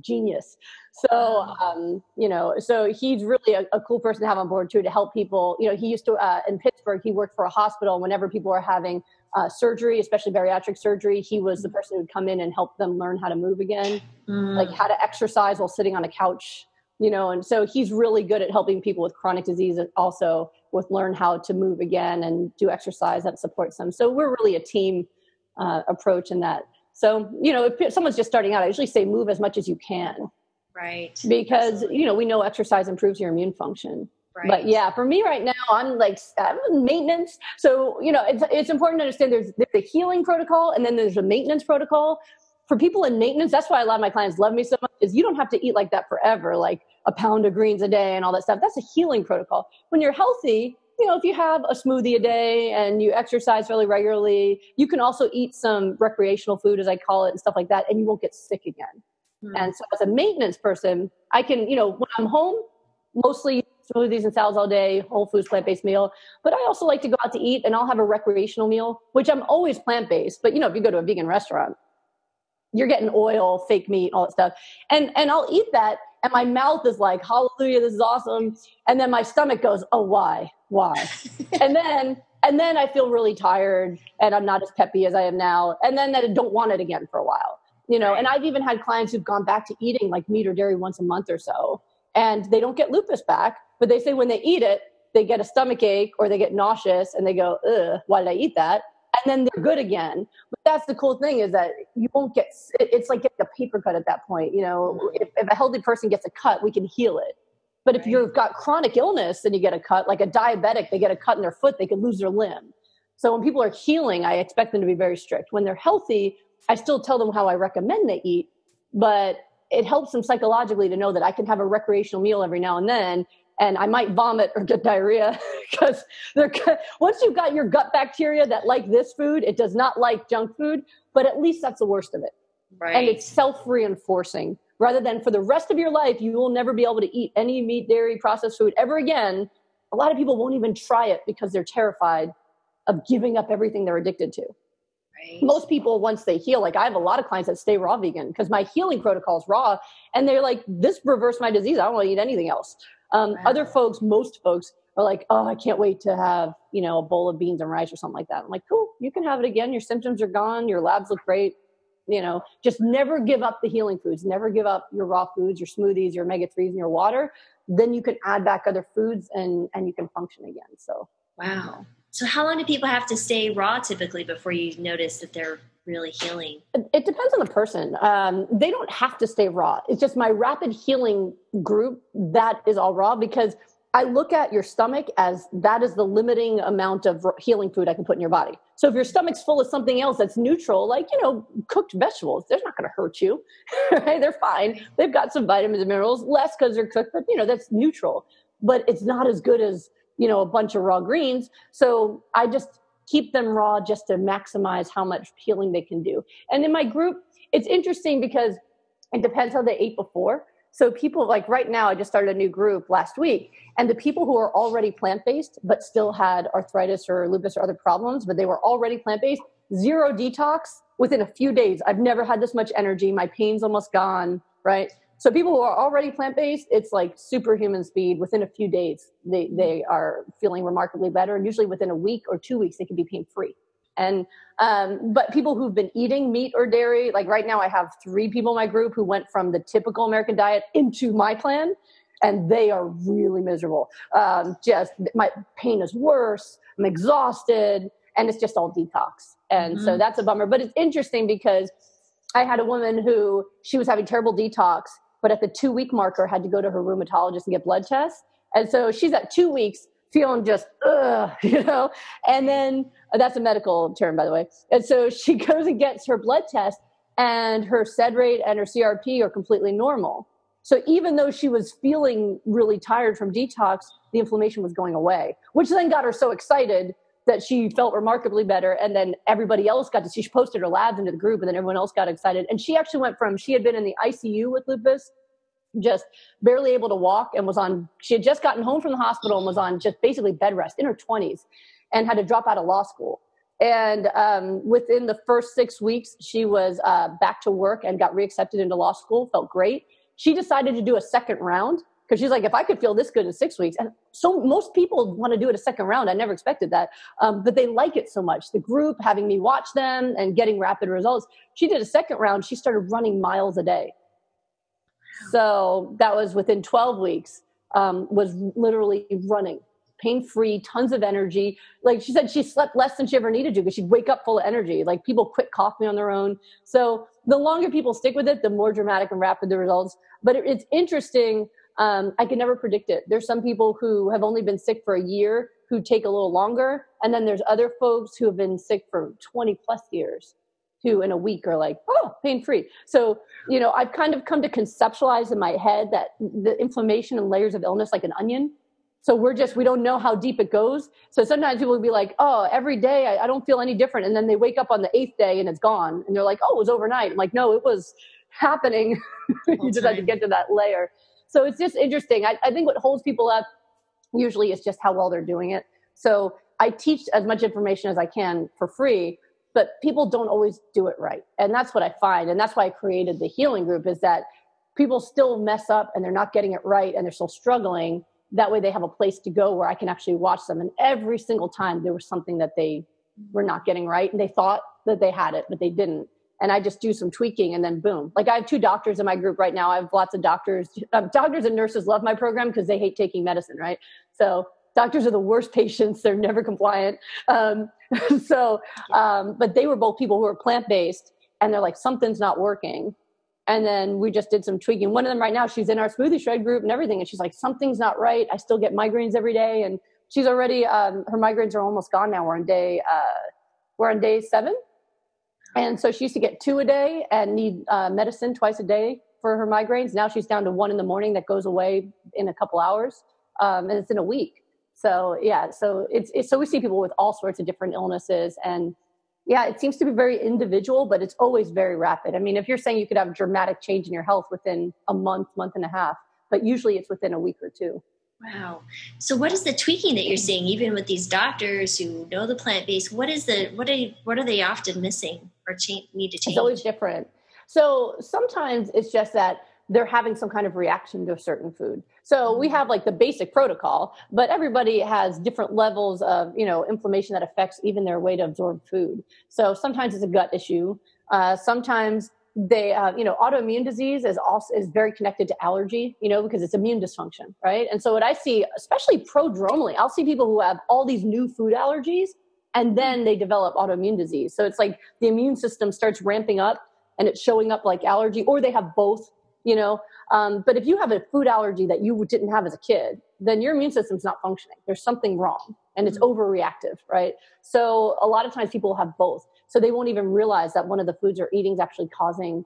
genius. So, um, you know, so he's really a, a, cool person to have on board too to help people. You know, he used to uh, in Pittsburgh. He worked for a hospital. Whenever people were having uh, surgery, especially bariatric surgery, he was the person who'd come in and help them learn how to move again, mm. like how to exercise while sitting on a couch. You know, and so he's really good at helping people with chronic disease also with learn how to move again and do exercise that supports them. So we're really a team uh, approach in that. So you know, if someone's just starting out, I usually say move as much as you can. Right. Because Absolutely. you know we know exercise improves your immune function. Right. But yeah, for me right now, I'm like I'm maintenance. So you know, it's it's important to understand there's there's a healing protocol and then there's a maintenance protocol. For people in maintenance, that's why a lot of my clients love me so much. Is you don't have to eat like that forever, like a pound of greens a day and all that stuff. That's a healing protocol. When you're healthy, you know, if you have a smoothie a day and you exercise really regularly, you can also eat some recreational food, as I call it, and stuff like that, and you won't get sick again. Mm. And so, as a maintenance person, I can, you know, when I'm home, mostly smoothies and salads all day, whole foods, plant based meal. But I also like to go out to eat and I'll have a recreational meal, which I'm always plant based. But, you know, if you go to a vegan restaurant, you're getting oil, fake meat, all that stuff. And, and I'll eat that and my mouth is like, hallelujah, this is awesome. And then my stomach goes, oh, why? Why? and then, and then I feel really tired and I'm not as peppy as I am now. And then I don't want it again for a while, you know, and I've even had clients who've gone back to eating like meat or dairy once a month or so and they don't get lupus back, but they say when they eat it, they get a stomach ache or they get nauseous and they go, ugh, why did I eat that? And then they're good again. But that's the cool thing is that you won't get, it's like getting a paper cut at that point. You know, mm-hmm. if, if a healthy person gets a cut, we can heal it. But if you've got chronic illness and you get a cut, like a diabetic, they get a cut in their foot, they could lose their limb. So when people are healing, I expect them to be very strict. When they're healthy, I still tell them how I recommend they eat, but it helps them psychologically to know that I can have a recreational meal every now and then and I might vomit or get diarrhea because they're once you've got your gut bacteria that like this food, it does not like junk food, but at least that's the worst of it. Right. And it's self-reinforcing. Rather than for the rest of your life, you will never be able to eat any meat, dairy, processed food ever again. A lot of people won't even try it because they're terrified of giving up everything they're addicted to. Right. Most people, once they heal, like I have a lot of clients that stay raw vegan because my healing protocol is raw, and they're like, "This reversed my disease. I don't want to eat anything else." Um, wow. Other folks, most folks, are like, "Oh, I can't wait to have you know a bowl of beans and rice or something like that." I'm like, "Cool, you can have it again. Your symptoms are gone. Your labs look great. You know, just never give up the healing foods. Never give up your raw foods, your smoothies, your omega threes, and your water. Then you can add back other foods, and and you can function again." So, wow. So, how long do people have to stay raw typically before you notice that they're really healing? It depends on the person. Um, they don't have to stay raw. It's just my rapid healing group that is all raw because I look at your stomach as that is the limiting amount of healing food I can put in your body. So if your stomach's full of something else that's neutral, like, you know, cooked vegetables, they're not going to hurt you. right? They're fine. They've got some vitamins and minerals, less because they're cooked, but, you know, that's neutral. But it's not as good as you know, a bunch of raw greens. So I just keep them raw just to maximize how much peeling they can do. And in my group, it's interesting because it depends how they ate before. So people like right now, I just started a new group last week, and the people who are already plant based but still had arthritis or lupus or other problems, but they were already plant based, zero detox within a few days. I've never had this much energy. My pain's almost gone. Right. So people who are already plant based, it's like superhuman speed. Within a few days, they they are feeling remarkably better, and usually within a week or two weeks, they can be pain free. And um, but people who've been eating meat or dairy, like right now, I have three people in my group who went from the typical American diet into my plan, and they are really miserable. Um, just my pain is worse. I'm exhausted, and it's just all detox. And mm-hmm. so that's a bummer. But it's interesting because I had a woman who she was having terrible detox but at the two week marker had to go to her rheumatologist and get blood tests. And so she's at two weeks feeling just, ugh, you know? And then uh, that's a medical term, by the way. And so she goes and gets her blood test, and her sed rate and her CRP are completely normal. So even though she was feeling really tired from detox, the inflammation was going away, which then got her so excited that she felt remarkably better. And then everybody else got to see, she posted her labs into the group and then everyone else got excited. And she actually went from, she had been in the ICU with lupus, just barely able to walk and was on, she had just gotten home from the hospital and was on just basically bed rest in her 20s and had to drop out of law school. And um, within the first six weeks, she was uh, back to work and got reaccepted into law school, felt great. She decided to do a second round because she's like, if I could feel this good in six weeks, and so most people want to do it a second round. I never expected that, um, but they like it so much. The group having me watch them and getting rapid results. She did a second round. She started running miles a day. So that was within 12 weeks. Um, was literally running pain free, tons of energy. Like she said, she slept less than she ever needed to because she'd wake up full of energy. Like people quit coughing on their own. So the longer people stick with it, the more dramatic and rapid the results. But it, it's interesting um, I can never predict it. There's some people who have only been sick for a year who take a little longer, and then there's other folks who have been sick for 20 plus years who in a week are like, oh, pain free. So, you know, I've kind of come to conceptualize in my head that the inflammation and layers of illness like an onion. So we're just, we don't know how deep it goes. So sometimes people will be like, oh, every day I, I don't feel any different. And then they wake up on the eighth day and it's gone. And they're like, oh, it was overnight. I'm like, no, it was happening. you just had to get to that layer. So it's just interesting. I, I think what holds people up usually is just how well they're doing it. So I teach as much information as I can for free, but people don't always do it right. And that's what I find. And that's why I created the healing group is that people still mess up and they're not getting it right and they're still struggling. That way they have a place to go where I can actually watch them. And every single time there was something that they were not getting right and they thought that they had it, but they didn't and I just do some tweaking and then boom. Like I have two doctors in my group right now. I have lots of doctors. Um, doctors and nurses love my program because they hate taking medicine, right? So doctors are the worst patients. They're never compliant. Um, so, um, but they were both people who are plant based and they're like, something's not working. And then we just did some tweaking. One of them right now, she's in our smoothie shred group and everything. And she's like, something's not right. I still get migraines every day. And she's already, um, her migraines are almost gone now. We're on day, uh, we're on day seven and so she used to get two a day and need uh, medicine twice a day for her migraines. Now she's down to one in the morning that goes away in a couple hours, um, and it's in a week. So yeah, so it's, it's so we see people with all sorts of different illnesses, and yeah, it seems to be very individual, but it's always very rapid. I mean, if you're saying you could have dramatic change in your health within a month, month and a half, but usually it's within a week or two. Wow. So what is the tweaking that you're seeing even with these doctors who know the plant based? What is the what are what are they often missing or change, need to change? It's always different. So sometimes it's just that they're having some kind of reaction to a certain food. So we mm-hmm. have like the basic protocol, but everybody has different levels of, you know, inflammation that affects even their way to absorb food. So sometimes it's a gut issue. Uh, sometimes they uh, you know autoimmune disease is also is very connected to allergy you know because it's immune dysfunction right? And so what i see especially prodromally i'll see people who have all these new food allergies and then they develop autoimmune disease. So it's like the immune system starts ramping up and it's showing up like allergy or they have both you know? Um, but if you have a food allergy that you didn't have as a kid then your immune system's not functioning. There's something wrong and it's mm-hmm. overreactive right? So a lot of times people have both so they won't even realize that one of the foods they're eating is actually causing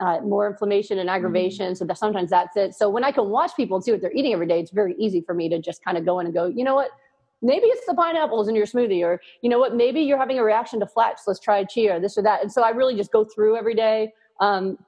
uh, more inflammation and aggravation. Mm-hmm. So that sometimes that's it. So when I can watch people and see what they're eating every day, it's very easy for me to just kind of go in and go, you know what? Maybe it's the pineapples in your smoothie, or you know what? Maybe you're having a reaction to flax. Let's try chia, or this or that. And so I really just go through every day. Um,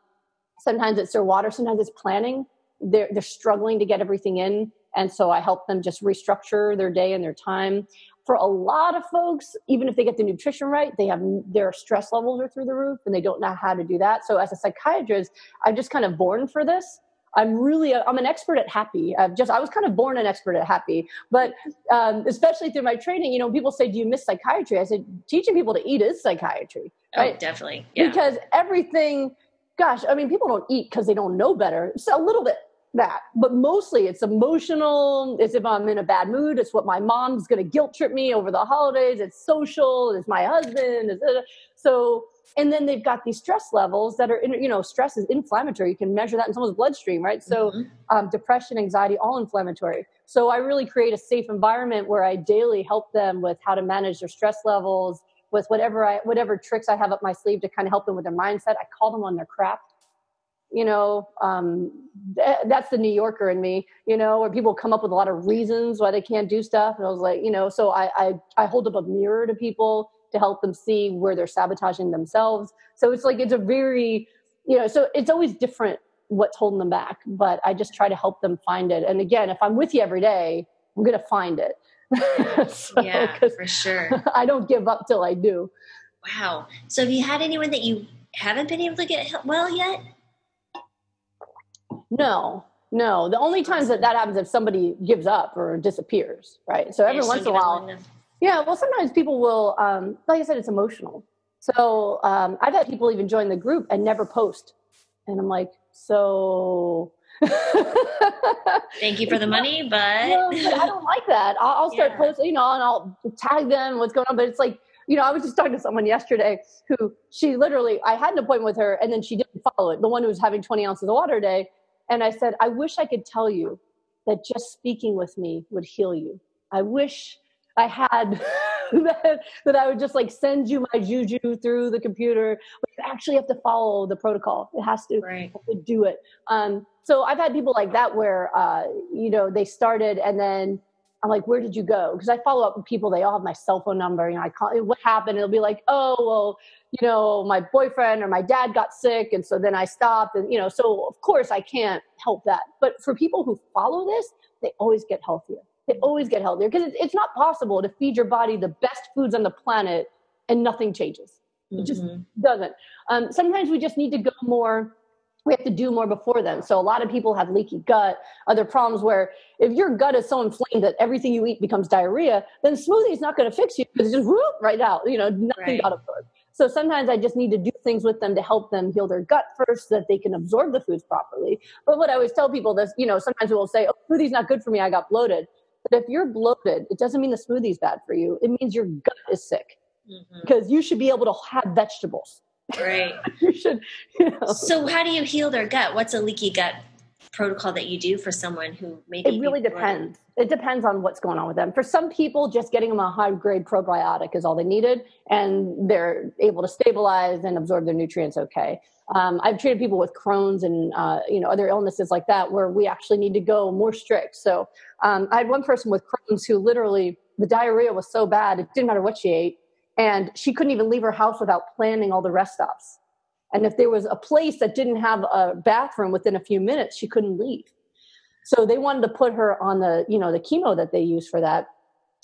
sometimes it's their water, sometimes it's planning. They're they're struggling to get everything in, and so I help them just restructure their day and their time for a lot of folks, even if they get the nutrition right, they have their stress levels are through the roof and they don't know how to do that. So as a psychiatrist, I'm just kind of born for this. I'm really, I'm an expert at happy. I've just, I was kind of born an expert at happy, but um, especially through my training, you know, people say, do you miss psychiatry? I said, teaching people to eat is psychiatry. Oh, right? Oh, definitely. Yeah. Because everything, gosh, I mean, people don't eat because they don't know better. So a little bit that. But mostly it's emotional. It's if I'm in a bad mood. It's what my mom's going to guilt trip me over the holidays. It's social. It's my husband. It's, uh, so, and then they've got these stress levels that are, you know, stress is inflammatory. You can measure that in someone's bloodstream, right? So, mm-hmm. um, depression, anxiety, all inflammatory. So, I really create a safe environment where I daily help them with how to manage their stress levels, with whatever I, whatever tricks I have up my sleeve to kind of help them with their mindset. I call them on their crap you know um, th- that's the new yorker in me you know where people come up with a lot of reasons why they can't do stuff. And i was like you know so I, I i hold up a mirror to people to help them see where they're sabotaging themselves. So it's like it's a very you know so it's always different what's holding them back but i just try to help them find it. And again if i'm with you every day i'm gonna find it. So, yeah for sure. I don't give up till i do. Wow. So have you had anyone that you haven't been able to get well yet no, no. The only times that that happens if somebody gives up or disappears, right? So every once in a while, yeah. Well, sometimes people will, um, like I said, it's emotional. So um, I've had people even join the group and never post, and I'm like, so. Thank you for the money, but I don't like that. I'll, I'll start yeah. posting, you know, and I'll tag them what's going on. But it's like, you know, I was just talking to someone yesterday who she literally, I had an appointment with her, and then she didn't follow it. The one who was having 20 ounces of water a day, and I said, I wish I could tell you that just speaking with me would heal you. I wish I had that, that I would just like send you my juju through the computer, but you actually have to follow the protocol. It has to, right. to do it. Um, so I've had people like that where, uh, you know, they started and then I'm like, where did you go? Because I follow up with people. They all have my cell phone number. You know, I call, what happened? It'll be like, oh, well, you know, my boyfriend or my dad got sick. And so then I stopped. And, you know, so of course I can't help that. But for people who follow this, they always get healthier. They always get healthier because it's not possible to feed your body the best foods on the planet and nothing changes. It mm-hmm. just doesn't. Um, sometimes we just need to go more we have to do more before then. So a lot of people have leaky gut, other problems where if your gut is so inflamed that everything you eat becomes diarrhea, then smoothie is not going to fix you because it's just whoop, right out. You know, nothing right. got absorbed. So sometimes I just need to do things with them to help them heal their gut first so that they can absorb the foods properly. But what I always tell people is, you know, sometimes we'll say, oh, smoothie's not good for me. I got bloated. But if you're bloated, it doesn't mean the smoothie's bad for you. It means your gut is sick because mm-hmm. you should be able to have vegetables Right. you should. You know. So, how do you heal their gut? What's a leaky gut protocol that you do for someone who maybe? It really depends. It depends on what's going on with them. For some people, just getting them a high grade probiotic is all they needed, and they're able to stabilize and absorb their nutrients okay. Um, I've treated people with Crohn's and uh, you know other illnesses like that where we actually need to go more strict. So um, I had one person with Crohn's who literally the diarrhea was so bad it didn't matter what she ate and she couldn't even leave her house without planning all the rest stops. And if there was a place that didn't have a bathroom within a few minutes, she couldn't leave. So they wanted to put her on the, you know, the chemo that they use for that,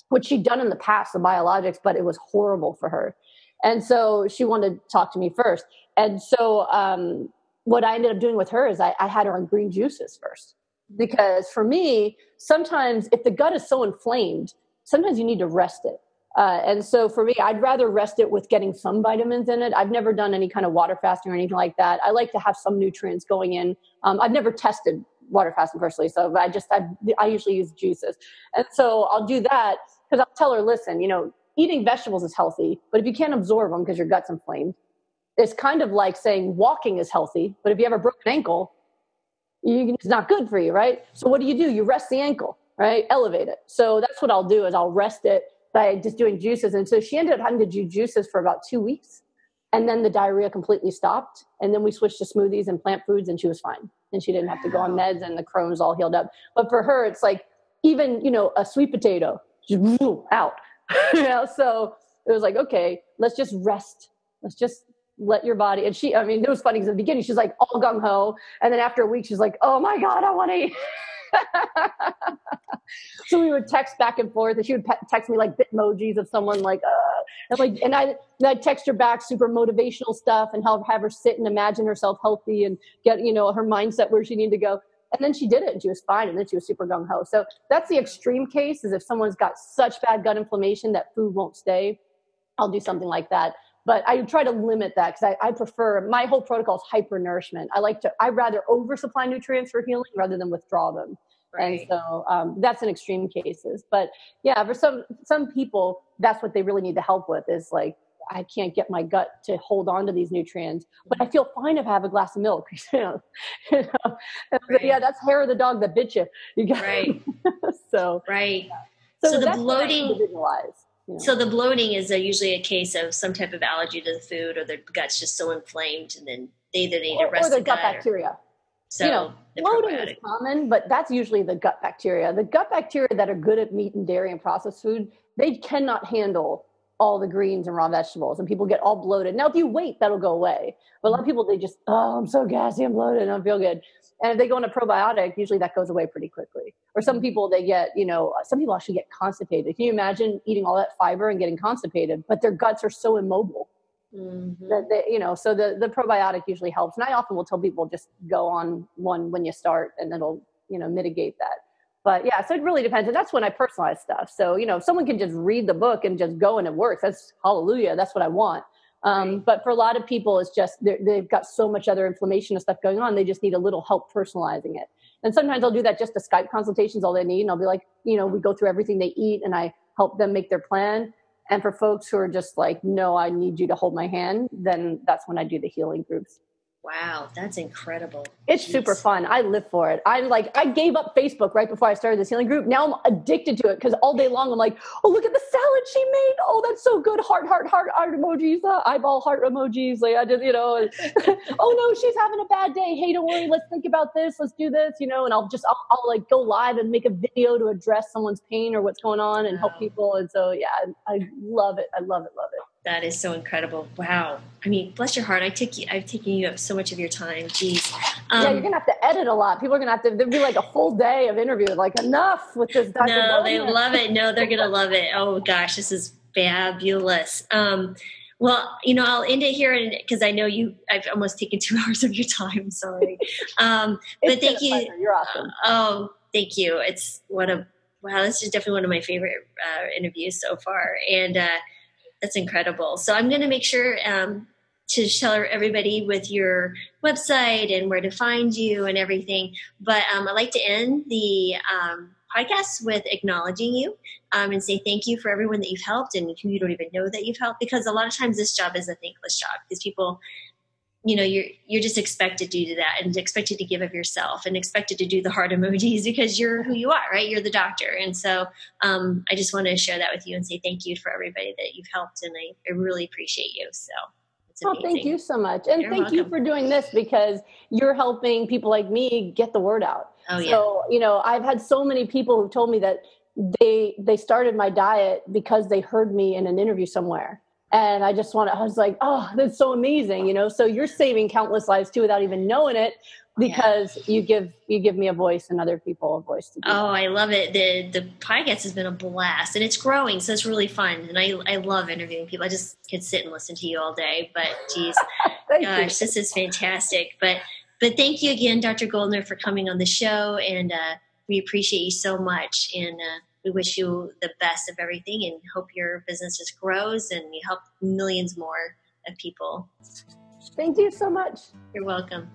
which she'd done in the past, the biologics, but it was horrible for her. And so she wanted to talk to me first. And so um, what I ended up doing with her is I, I had her on green juices first. Because for me, sometimes if the gut is so inflamed, sometimes you need to rest it. Uh, and so for me, I'd rather rest it with getting some vitamins in it. I've never done any kind of water fasting or anything like that. I like to have some nutrients going in. Um, I've never tested water fasting personally, so I just I, I usually use juices, and so I'll do that because I'll tell her, listen, you know, eating vegetables is healthy, but if you can't absorb them because your gut's inflamed, it's kind of like saying walking is healthy, but if you have a broken ankle, you, it's not good for you, right? So what do you do? You rest the ankle, right? Elevate it. So that's what I'll do is I'll rest it by just doing juices. And so she ended up having to do juices for about two weeks. And then the diarrhea completely stopped. And then we switched to smoothies and plant foods, and she was fine. And she didn't have to go on meds, and the Crohn's all healed up. But for her, it's like even, you know, a sweet potato, just out. you know, so it was like, okay, let's just rest. Let's just let your body. And she, I mean, it was funny because at the beginning, she's like all gung ho. And then after a week, she's like, oh my God, I want to eat. so we would text back and forth, and she would text me like bitmojis of someone like, uh, and like, and I, and I'd text her back super motivational stuff and help have her sit and imagine herself healthy and get you know her mindset where she needed to go. And then she did it, and she was fine, and then she was super gung ho. So that's the extreme case: is if someone's got such bad gut inflammation that food won't stay. I'll do something like that. But I try to limit that because I, I, prefer my whole protocol is hyper nourishment. I like to I rather oversupply nutrients for healing rather than withdraw them. Right. And so um, that's in extreme cases. But yeah, for some some people, that's what they really need the help with is like I can't get my gut to hold on to these nutrients, but I feel fine if I have a glass of milk. you know, you know? Right. yeah, that's hair of the dog that bit you. you got, right. so right. Yeah. So, so the bloating. You know. So the bloating is a, usually a case of some type of allergy to the food, or the gut's just so inflamed, and then they either need or, to rest or the gut bacteria. Or, so you know, bloating is common, but that's usually the gut bacteria. The gut bacteria that are good at meat and dairy and processed food, they cannot handle all the greens and raw vegetables and people get all bloated. Now, if you wait, that'll go away. But a lot of people, they just, oh, I'm so gassy, I'm bloated, I don't feel good. And if they go on a probiotic, usually that goes away pretty quickly. Or some people, they get, you know, some people actually get constipated. Can you imagine eating all that fiber and getting constipated? But their guts are so immobile. Mm-hmm. That they, you know, so the, the probiotic usually helps. And I often will tell people just go on one when you start and it'll, you know, mitigate that. But yeah, so it really depends. And that's when I personalize stuff. So, you know, if someone can just read the book and just go and it works, that's hallelujah. That's what I want. Um. But for a lot of people, it's just they've got so much other inflammation and stuff going on. They just need a little help personalizing it. And sometimes I'll do that just to Skype consultations, all they need. And I'll be like, you know, we go through everything they eat and I help them make their plan. And for folks who are just like, no, I need you to hold my hand, then that's when I do the healing groups. Wow, that's incredible. It's Jeez. super fun. I live for it. I'm like, I gave up Facebook right before I started this healing group. Now I'm addicted to it because all day long I'm like, oh, look at the salad she made. Oh, that's so good. Heart, heart, heart, heart emojis, uh, eyeball heart emojis. Like I just, you know, oh no, she's having a bad day. Hey, don't worry. Let's think about this. Let's do this, you know, and I'll just, I'll, I'll like go live and make a video to address someone's pain or what's going on and wow. help people. And so, yeah, I love it. I love it. Love it. That is so incredible. Wow. I mean, bless your heart. I take you, I've taken you up so much of your time. Jeez. Um, yeah, you're going to have to edit a lot. People are going to have to, there'll be like a full day of interview. Like, enough with this. Dr. No, they love it. No, they're going to love it. Oh, gosh, this is fabulous. Um, well, you know, I'll end it here because I know you. I've almost taken two hours of your time. Sorry, um, but thank you. You're awesome. Oh, thank you. It's what a wow. This is definitely one of my favorite uh, interviews so far, and uh, that's incredible. So I'm going to make sure um, to tell everybody with your website and where to find you and everything. But um, I'd like to end the um, podcast with acknowledging you um, and say thank you for everyone that you've helped and who you don't even know that you've helped because a lot of times this job is a thankless job because people you know you're you're just expected to do that and expected to give of yourself and expected to do the heart emojis because you're who you are right you're the doctor and so um, i just want to share that with you and say thank you for everybody that you've helped and i, I really appreciate you so Oh, thank you so much. And You're thank welcome. you for doing this because you're helping people like me get the word out. Oh, yeah. So, you know, I've had so many people who told me that they they started my diet because they heard me in an interview somewhere and i just want to i was like oh that's so amazing you know? So you're saving countless lives too without even knowing it because yeah. you give you give me a voice and other people a voice to oh i love it. The the podcast has been a blast and it's growing so it's really fun and i i love interviewing people. I just could sit and listen to you all day but geez gosh you. this is fantastic. But but thank you again dr goldner for coming on the show and uh, we appreciate you so much and uh, we wish you the best of everything and hope your business just grows and you help millions more of people. Thank you so much. You're welcome.